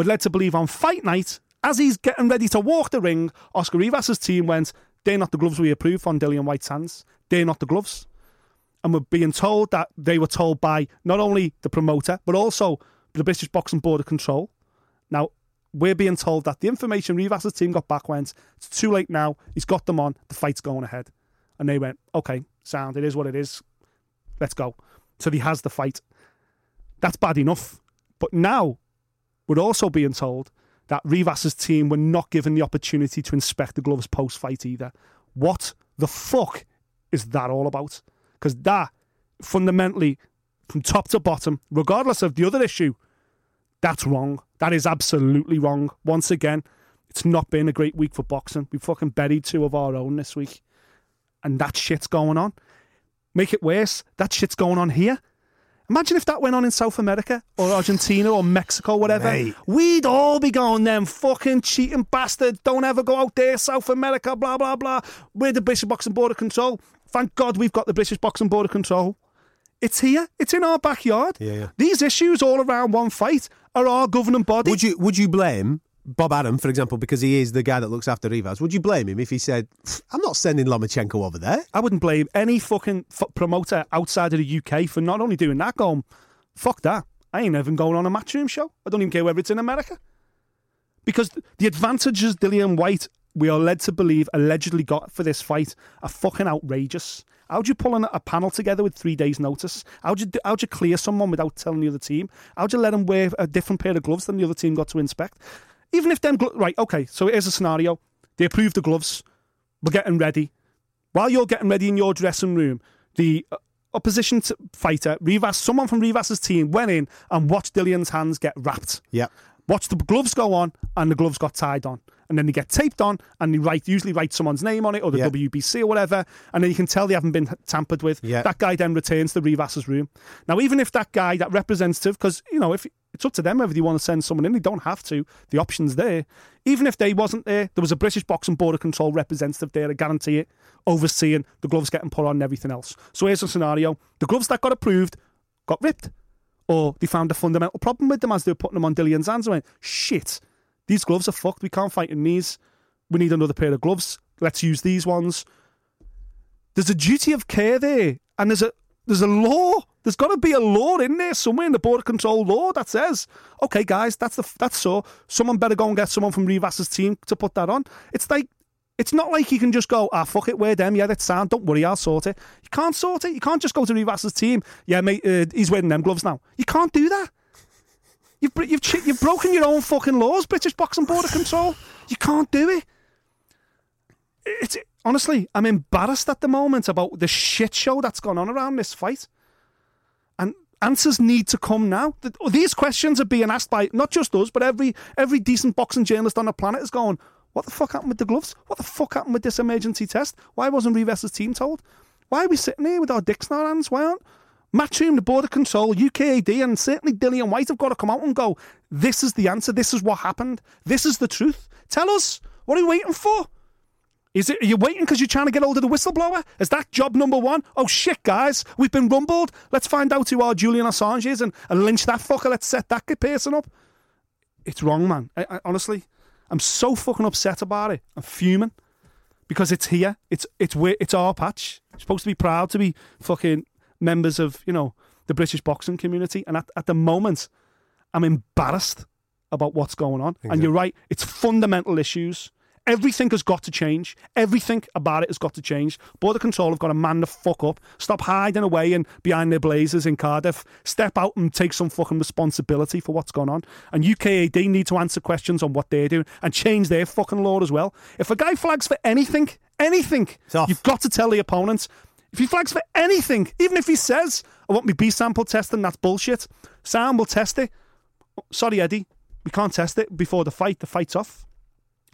We're led to believe on fight night, as he's getting ready to walk the ring, Oscar Rivas' team went, they're not the gloves we approve on Dillian Whyte's hands. They're not the gloves. and we're being told that they were told by not only the promoter but also the British Boxing Board of Control. Now we're being told that the information Rivas' team got back went, it's too late now. He's got them on. The fight's going ahead, and they went, okay, sound. It is what it is. Let's go. So he has the fight. That's bad enough. But now we're also being told that Rivas's team were not given the opportunity to inspect the gloves post fight either. What the fuck is that all about? Because that fundamentally, from top to bottom, regardless of the other issue, that's wrong. That is absolutely wrong. Once again, it's not been a great week for boxing. We fucking buried two of our own this week. And that shit's going on. Make it worse, that shit's going on here. Imagine if that went on in South America or Argentina or Mexico, whatever.
Mate.
We'd all be going, them fucking cheating bastards. Don't ever go out there, South America, blah, blah, blah. We're the British Boxing Board of Control. Thank God we've got the British Boxing Board of Control. It's here. It's in our backyard.
Yeah, yeah.
These issues all around one fight are our governing body.
Would you would you blame Bob Arum, for example, because he is the guy that looks after Rivas? Would you blame him if he said, "I'm not sending Lomachenko over there"?
I wouldn't blame any fucking f- promoter outside of the UK for not only doing that, going, fuck that. I ain't even going on a matchroom show. I don't even care whether it's in America. Because the advantages Dillian Whyte, we are led to believe, allegedly got for this fight are fucking outrageous. How'd you pull a panel together with three days' notice? How'd you, how'd you clear someone without telling the other team? How'd you let them wear a different pair of gloves than the other team got to inspect? Even if them, glo- right, okay, so here's a scenario. They approve the gloves. We're getting ready. While you're getting ready in your dressing room, the uh, opposition t- fighter, Rivas, someone from Rivas' team, went in and watched Dillian's hands get wrapped.
Yeah.
Watch the gloves go on, and the gloves got tied on. And then they get taped on, and they write usually write someone's name on it, or the
Yeah.
WBC or whatever, and then you can tell they haven't been tampered with.
Yeah.
That guy then returns to Rivas's room. Now, even if that guy, that representative, because you know, if it's up to them whether they want to send someone in, they don't have to. The option's there. Even if they wasn't there, there was a British Boxing Board of Control representative there. I guarantee it, overseeing the gloves getting put on and everything else. So here's a scenario: the gloves that got approved got ripped or they found a fundamental problem with them as they were putting them on Dillian's hands and went, shit, these gloves are fucked. We can't fight in these. We need another pair of gloves. Let's use these ones. There's a duty of care there, and there's a there's a law. There's got to be a law in there somewhere in the border control law that says, okay, guys, that's the that's so. Someone better go and get someone from Rivas's team to put that on. It's like it's not like you can just go, ah, fuck it, we're them. Yeah, that's sound. Don't worry, I'll sort it. You can't sort it. You can't just go to Rivas's team. Yeah, mate, uh, he's wearing them gloves now. You can't do that. You've you've you've broken your own fucking laws, British Boxing Board of Control. You can't do it. It's honestly, I'm embarrassed at the moment about the shit show that's gone on around this fight. Answers need to come now. These questions are being asked by not just us, but every every decent boxing journalist on the planet is going, "What the fuck happened with the gloves? What the fuck happened with this emergency test? Why wasn't Rivas' team told? Why are we sitting here with our dicks in our hands? Why aren't Matchroom, the Border Control, UKAD, and certainly Dillian Whyte have got to come out and go, this is the answer, this is what happened, this is the truth. Tell us, what are you waiting for? Is it, are you waiting because you're trying to get hold of the whistleblower? Is that job number one? Oh shit, guys, we've been rumbled. Let's find out who our Julian Assange is and, and lynch that fucker. Let's set that person up. It's wrong, man. I, I, honestly, I'm so fucking upset about it. I'm fuming because it's here. It's it's it's our patch. We're supposed to be proud to be fucking members of you know the British boxing community, and at, at the moment, I'm embarrassed about what's going on. And you're right, it's fundamental issues. Everything has got to change. Everything about it has got to change. Border Control have got to man the fuck up. Stop hiding away and behind their blazers in Cardiff. Step out and take some fucking responsibility for what's going on. And UKAD need to answer questions on what they're doing and change their fucking law as well. If a guy flags for anything, anything, you've got to tell the opponent. If he flags for anything, even if he says, I want me B sample testing, that's bullshit. Sam will test it. Sorry, Eddie, we can't test it before the fight. The fight's off.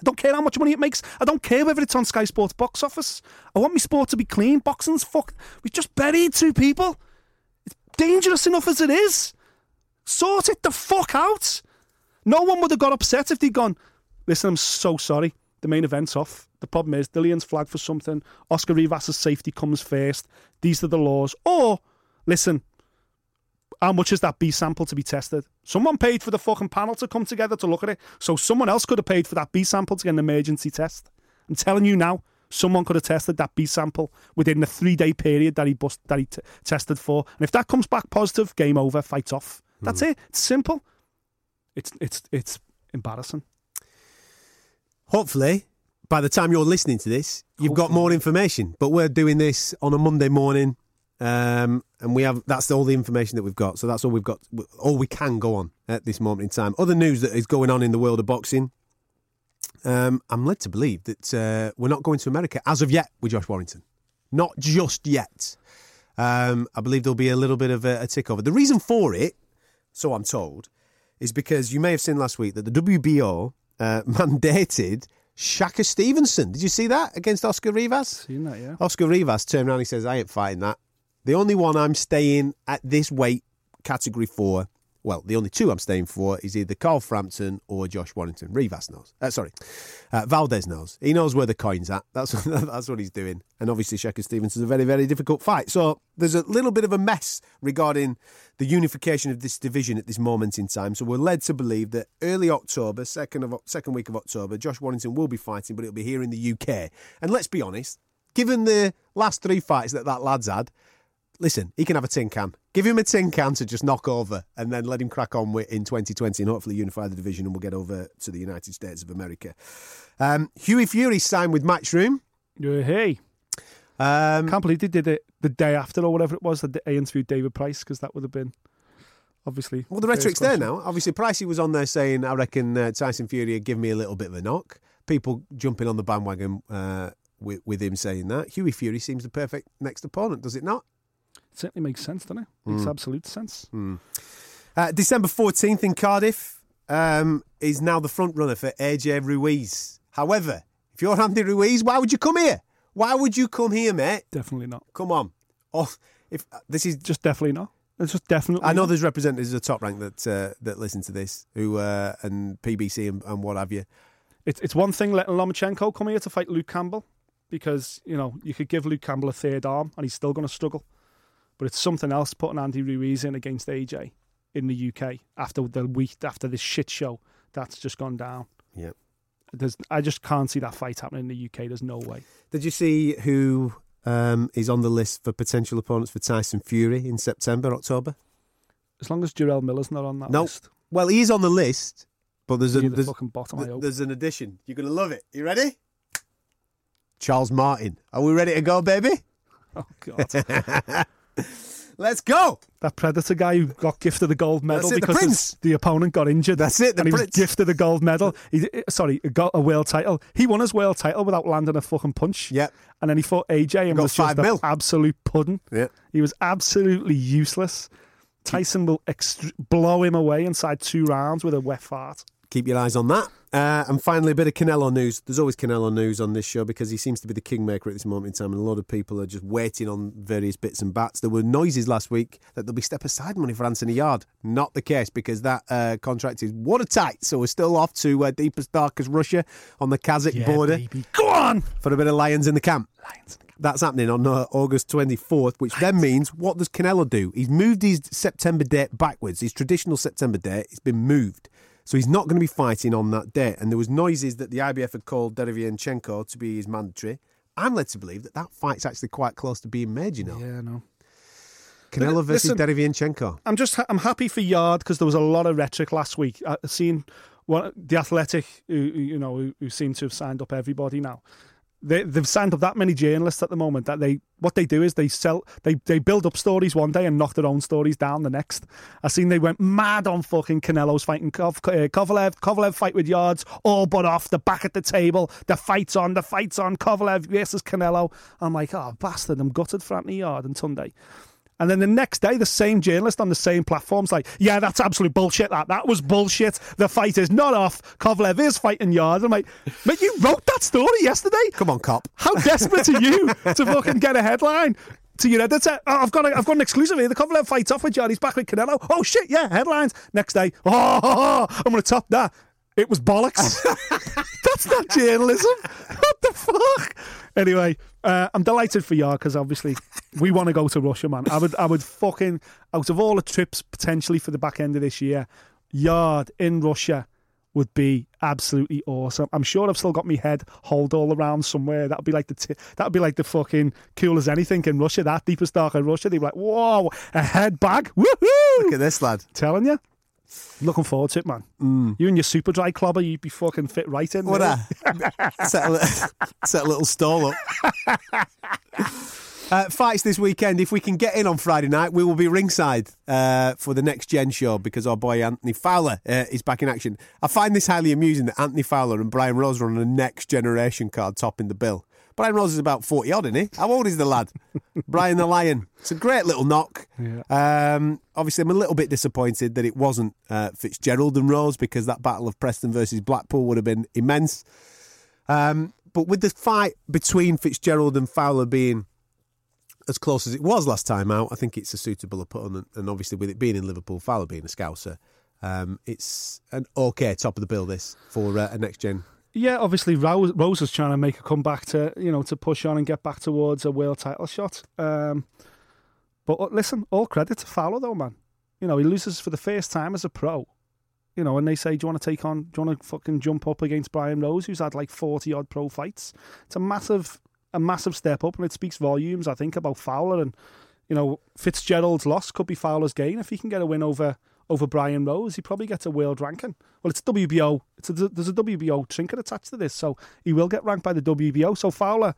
I don't care how much money it makes. I don't care whether it's on Sky Sports box office. I want my sport to be clean. Boxing's fuck. We just buried two people. It's dangerous enough as it is. Sort it the fuck out. No one would have got upset if they'd gone, listen, I'm so sorry. The main event's off. The problem is Dillian's flagged for something. Oscar Rivas' safety comes first. These are the laws. Or, listen, how much is that B sample to be tested? Someone paid for the fucking panel to come together to look at it. So someone else could have paid for that B sample to get an emergency test. I'm telling you now, Someone could have tested that B sample within the three day period that he bust, that he t- tested for, and if that comes back positive, game over, fight off. That's hmm. it. It's simple. It's it's it's embarrassing.
Hopefully, by the time you're listening to this, you've got more information. But we're doing this on a Monday morning, um, and we have that's all the information that we've got. So that's all we've got, all we can go on at this moment in time. Other news that is going on in the world of boxing. Um, I'm led to believe that uh, we're not going to America as of yet with Josh Warrington. Not just yet. Um, I believe there'll be a little bit of a, a tick over. The reason for it, so I'm told, is because you may have seen last week that the WBO uh, [laughs] mandated Shakur Stevenson. Did you see that against Oscar Rivas?
Seen that, yeah.
Oscar Rivas turned around and he says, I ain't fighting that. The only one I'm staying at this weight category for, well, the only two I'm staying for is either Carl Frampton or Josh Warrington. Rivas knows. Uh, sorry. Uh, Valdez knows. He knows where the coin's at. That's, [laughs] that's what he's doing. And obviously, Shakur Stevenson's a very, very difficult fight. So there's a little bit of a mess regarding the unification of this division at this moment in time. So we're led to believe that early October, second of second week of October, Josh Warrington will be fighting, but it'll be here in the UK. And let's be honest, given the last three fights that that lad's had, listen, he can have a tin can. Give him a tin can to just knock over and then let him crack on with in 2020 and hopefully unify the division and we'll get over to the United States of America. Um, Hughie Fury signed with Matchroom.
Hey,
Um,
can't believe they did it the day after or whatever it was that they interviewed David Price because that would have been obviously.
well, the rhetoric's there now. Obviously, Pricey was on there saying, I reckon uh, Tyson Fury would give me a little bit of a knock. People jumping on the bandwagon uh, with, with him saying that. Hughie Fury seems the perfect next opponent, does it not?
Certainly makes sense, doesn't it? Makes
Mm.
absolute sense.
Uh, December 14th in Cardiff um, is now the front runner for AJ Ruiz. However, if you're Andy Ruiz, why would you come here? Why would you come here, mate?
Definitely not.
Come on. Oh, if this is
Just definitely not. It's just definitely.
I know
not.
there's representatives of top rank that uh, that listen to this, who uh, and PBC and, and what have you.
It's it's one thing letting Lomachenko come here to fight Luke Campbell because you know you could give Luke Campbell a third arm and he's still going to struggle. But it's something else putting Andy Ruiz in against AJ in the UK after the week after this shit show that's just gone down.
Yeah.
There's, I just can't see that fight happening in the UK. There's no way.
Did you see who um, is on the list for potential opponents for Tyson Fury in September, October?
As long as Jarrell Miller's not on that
Nope.
list,
Well, he is on the list, but there's a
the
there's,
fucking bottom.
Th- there's an addition. You're gonna love it. You ready? Charles Martin. Are we ready to go, baby? [laughs]
Oh god, [laughs] [laughs]
Let's go.
that Predator guy who got gifted the gold medal
it,
because
Prince.
his- the opponent got injured.
That's it, the
and he was gifted the gold medal. He sorry, got a world title. He won his world title without landing a fucking punch.
Yep.
And then he fought AJ and
Got
was just
mil.
absolute pudding.
Yeah.
He was absolutely useless. Tyson will ext- blow him away inside two rounds with a wet fart.
Keep your eyes on that. Uh, and finally, a bit of Canelo news. There's always Canelo news on this show because he seems to be the kingmaker at this moment in time, and a lot of people are just waiting on various bits and bats. There were noises last week that there'll be step aside money for Anthony Yarde. Not the case because that uh, contract is watertight. So we're still off to uh, deepest, darkest Russia on the Kazakh border
baby. Go on!
for a bit of lions in the camp.
Lions.
That's happening on uh, August 24th, which then means what does Canelo do? He's moved his September date backwards. His traditional September date, it's been moved. So he's not going to be fighting on that date. And there was noises that the IBF had called Derevianchenko to be his mandatory. I'm led to believe that that fight's actually quite close to being made, you know.
Yeah, no.
Canelo versus
Listen-
Derevianchenko.
I'm just I'm happy for Yarde because there was a lot of rhetoric last week. I seen one the athletic who, you know who, who seem to have signed up everybody now. They, they've signed up that many journalists at the moment that they what they do is they sell they they build up stories one day and knock their own stories down the next. I seen they went mad on fucking Canelo's fighting Kov, uh, Kovalev. Kovalev fight with Yarde's all but off. The back at the table. The fight's on. The fight's on. Kovalev versus Canelo. I'm like, oh bastard! I'm gutted for Anthony Yarde and Tunde. And then the next day, the same journalist on the same platform's like, yeah, that's absolute bullshit. That that was bullshit. The fight is not off. Kovalev is fighting Yarde. I'm like, mate, you wrote that story yesterday.
Come on, cop.
How desperate are you [laughs] to fucking get a headline? To your editor, oh, I've got a, I've got an exclusive here. The Kovalev fights off with Yarde. He's back with Canelo. Oh shit, yeah, headlines. Next day, [laughs] oh, I'm going to top that. It was bollocks. [laughs] That's not journalism. What the fuck? Anyway, uh, I'm delighted for Yarde because obviously we want to go to Russia, man. I would, I would fucking out of all the trips potentially for the back end of this year, Yarde in Russia would be absolutely awesome. I'm sure I've still got my head hold all around somewhere. That'd be like the t- that'd be like the fucking cool as anything in Russia. That deepest dark in Russia, they'd be like, whoa, a head bag, woohoo!
Look at this lad.
Telling you. Looking forward to it, man. You and your super dry clobber, you'd be fucking fit right in.
What [laughs] set a, set a little stall up. [laughs] Uh, fights this weekend. If we can get in on Friday night, we will be ringside uh, for the next gen show because our boy Anthony Fowler uh, is back in action. I find this highly amusing that Anthony Fowler and Brian Rose are on a next generation card topping the bill. Brian Rose is about 40 odd, isn't he? How old is the lad? [laughs] Brian the Lion. It's a great little knock. Um, obviously, I'm a little bit disappointed that it wasn't uh, Fitzgerald and Rose because that battle of Preston versus Blackpool would have been immense. Um, but with the fight between Fitzgerald and Fowler being as close as it was last time out, I think it's a suitable opponent. And obviously, with it being in Liverpool, Fowler being a Scouser, um, it's an okay top of the bill this for uh, a next gen.
Yeah, obviously Rose, Rose is trying to make a comeback to you know to push on and get back towards a world title shot. Um, but uh, listen, all credit to Fowler though, man. You know he loses for the first time as a pro. You know, and they say, "Do you want to take on? Do you want to fucking jump up against Brian Rose, who's had like forty odd pro fights?" It's a massive, a massive step up, and it speaks volumes, I think, about Fowler. And you know, Fitzgerald's loss could be Fowler's gain if he can get a win over over Brian Rose. He probably gets a world ranking. Well, it's WBO. It's a, there's a WBO trinket attached to this, so he will get ranked by the WBO. So Fowler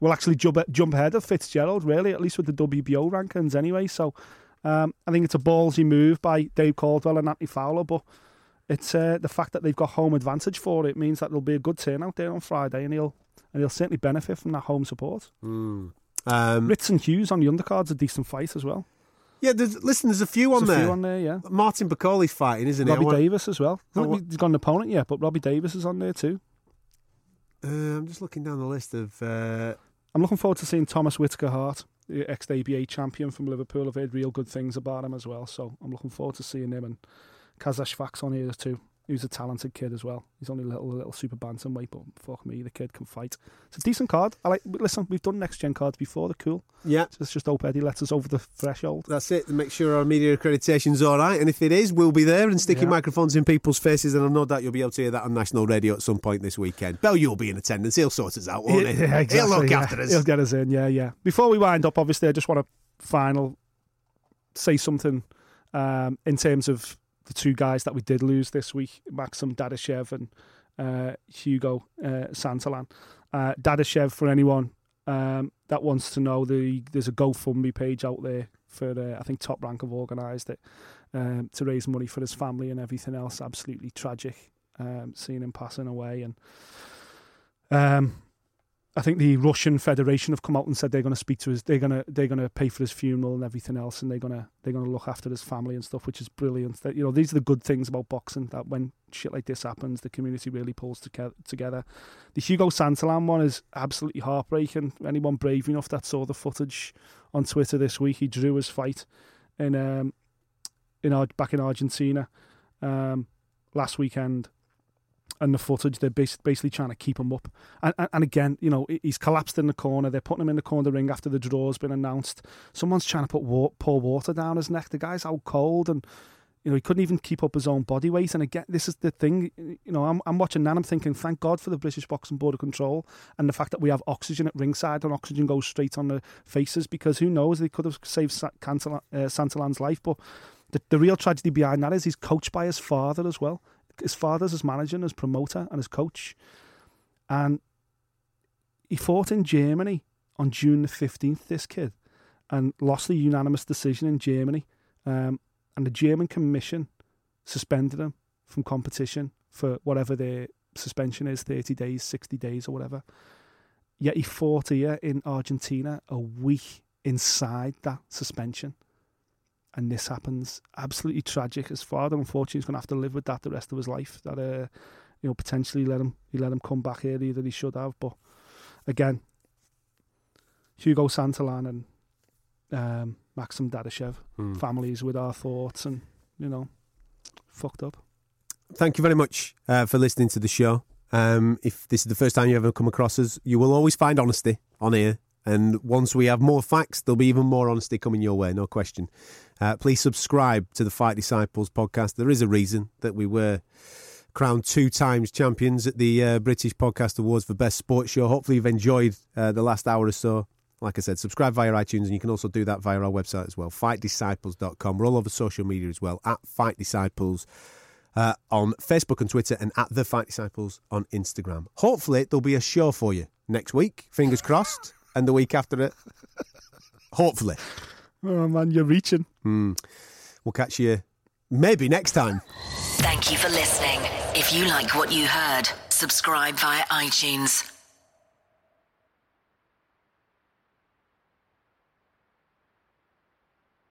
will actually jump jump ahead of Fitzgerald, really, at least with the WBO rankings anyway. So um, I think it's a ballsy move by Dave Coldwell and Anthony Fowler, but it's uh, the fact that they've got home advantage for it means that there'll be a good turnout there on Friday, and he'll and he'll certainly benefit from that home support.
Um,
Ritz and Hughes on the undercard's a decent fight as well.
Yeah, there's, listen, there's a few on
There's
there.
few on there, yeah.
Martin Bakole's fighting, isn't he?
Robbie Davies as well. I
I
don't
wa-
think he's got an opponent yeah, but Robbie Davies is on there too.
Uh, I'm just looking down the list of. Uh,
I'm looking forward to seeing Thomas Whittaker Hart, the ex ABA champion from Liverpool. I've heard real good things about him as well, so I'm looking forward to seeing him. And Qais Ashfaq on here too. He's a talented kid as well. He's only a little, little super bantamweight, but fuck me, the kid can fight. It's a decent card. I like. Listen, we've done next gen cards before. They're cool.
yeah,
So let's just hope Eddie lets us over the threshold.
That's it. Make sure our media accreditation's all right. And if it is, we'll be there and sticking
Yeah.
microphones in people's faces. And I know that you'll be able to hear that on national radio at some point this weekend. Bell, you'll be in attendance. He'll sort us out, won't he? Yeah, exactly, He'll look
yeah.
after us.
He'll get us in. Yeah, yeah. Before we wind up, obviously, I just want to final say something um, in terms of the two guys that we did lose this week, Maxim Dadashev and uh, Hugo uh, Santillan. Uh, Dadashev, for anyone um, that wants to know, the there's a GoFundMe page out there for uh, I think Top Rank have organised it um, to raise money for his family and everything else. Absolutely tragic um, seeing him passing away and. Um, I think the Russian Federation have come out and said they're going to speak to his, they're going to they're going to pay for his funeral and everything else, and they're going to they're going to look after his family and stuff, which is brilliant. That you know these are the good things about boxing that when shit like this happens, the community really pulls together. The Hugo Santillan one is absolutely heartbreaking. Anyone brave enough that saw the footage on Twitter this week, he drew his fight in um in back in Argentina um last weekend and the footage, they're basically trying to keep him up. And, and, and again, you know, he's collapsed in the corner. They're putting him in the corner the ring after the draw's been announced. Someone's trying to put wa- pour water down his neck. The guy's out cold and, you know, he couldn't even keep up his own body weight. And again, this is the thing, you know, I'm, I'm watching that I'm thinking, thank God for the British Boxing Board of Control and the fact that we have oxygen at ringside and oxygen goes straight on the faces because who knows, they could have saved uh, Santillan's life. But the, the real tragedy behind that is he's coached by his father as well. His father's his manager, and his promoter, and his coach. And he fought in Germany on June the 15th, this kid, and lost the unanimous decision in Germany. Um, and the German commission suspended him from competition for whatever their suspension is 30 days, 60 days, or whatever. Yet he fought here in Argentina a week inside that suspension and this happens. Absolutely tragic. His father, unfortunately, is going to have to live with that the rest of his life. That uh, you know, potentially let him he let him come back earlier than he should have. But again, Hugo Santillan and um, Maxim Dadashev, families with our thoughts, and you know, fucked up.
Thank you very much uh, for listening to the show. Um, if this is the first time you ever come across us, you will always find honesty on here. And once we have more facts, there'll be even more honesty coming your way, no question. Uh, please subscribe to the Fight Disciples podcast. There is a reason that we were crowned two times champions at the uh, British Podcast Awards for Best Sports Show. Hopefully, you've enjoyed uh, the last hour or so. Like I said, subscribe via iTunes, and you can also do that via our website as well, fightdisciples.com. We're all over social media as well, at Fight Disciples uh, on Facebook and Twitter, and at The Fight Disciples on Instagram. Hopefully, there'll be a show for you next week, fingers crossed, and the week after it. [laughs] Hopefully.
Oh man, you're reaching. Hmm.
We'll catch you maybe next time.
Thank you for listening. If you like what you heard, subscribe via iTunes.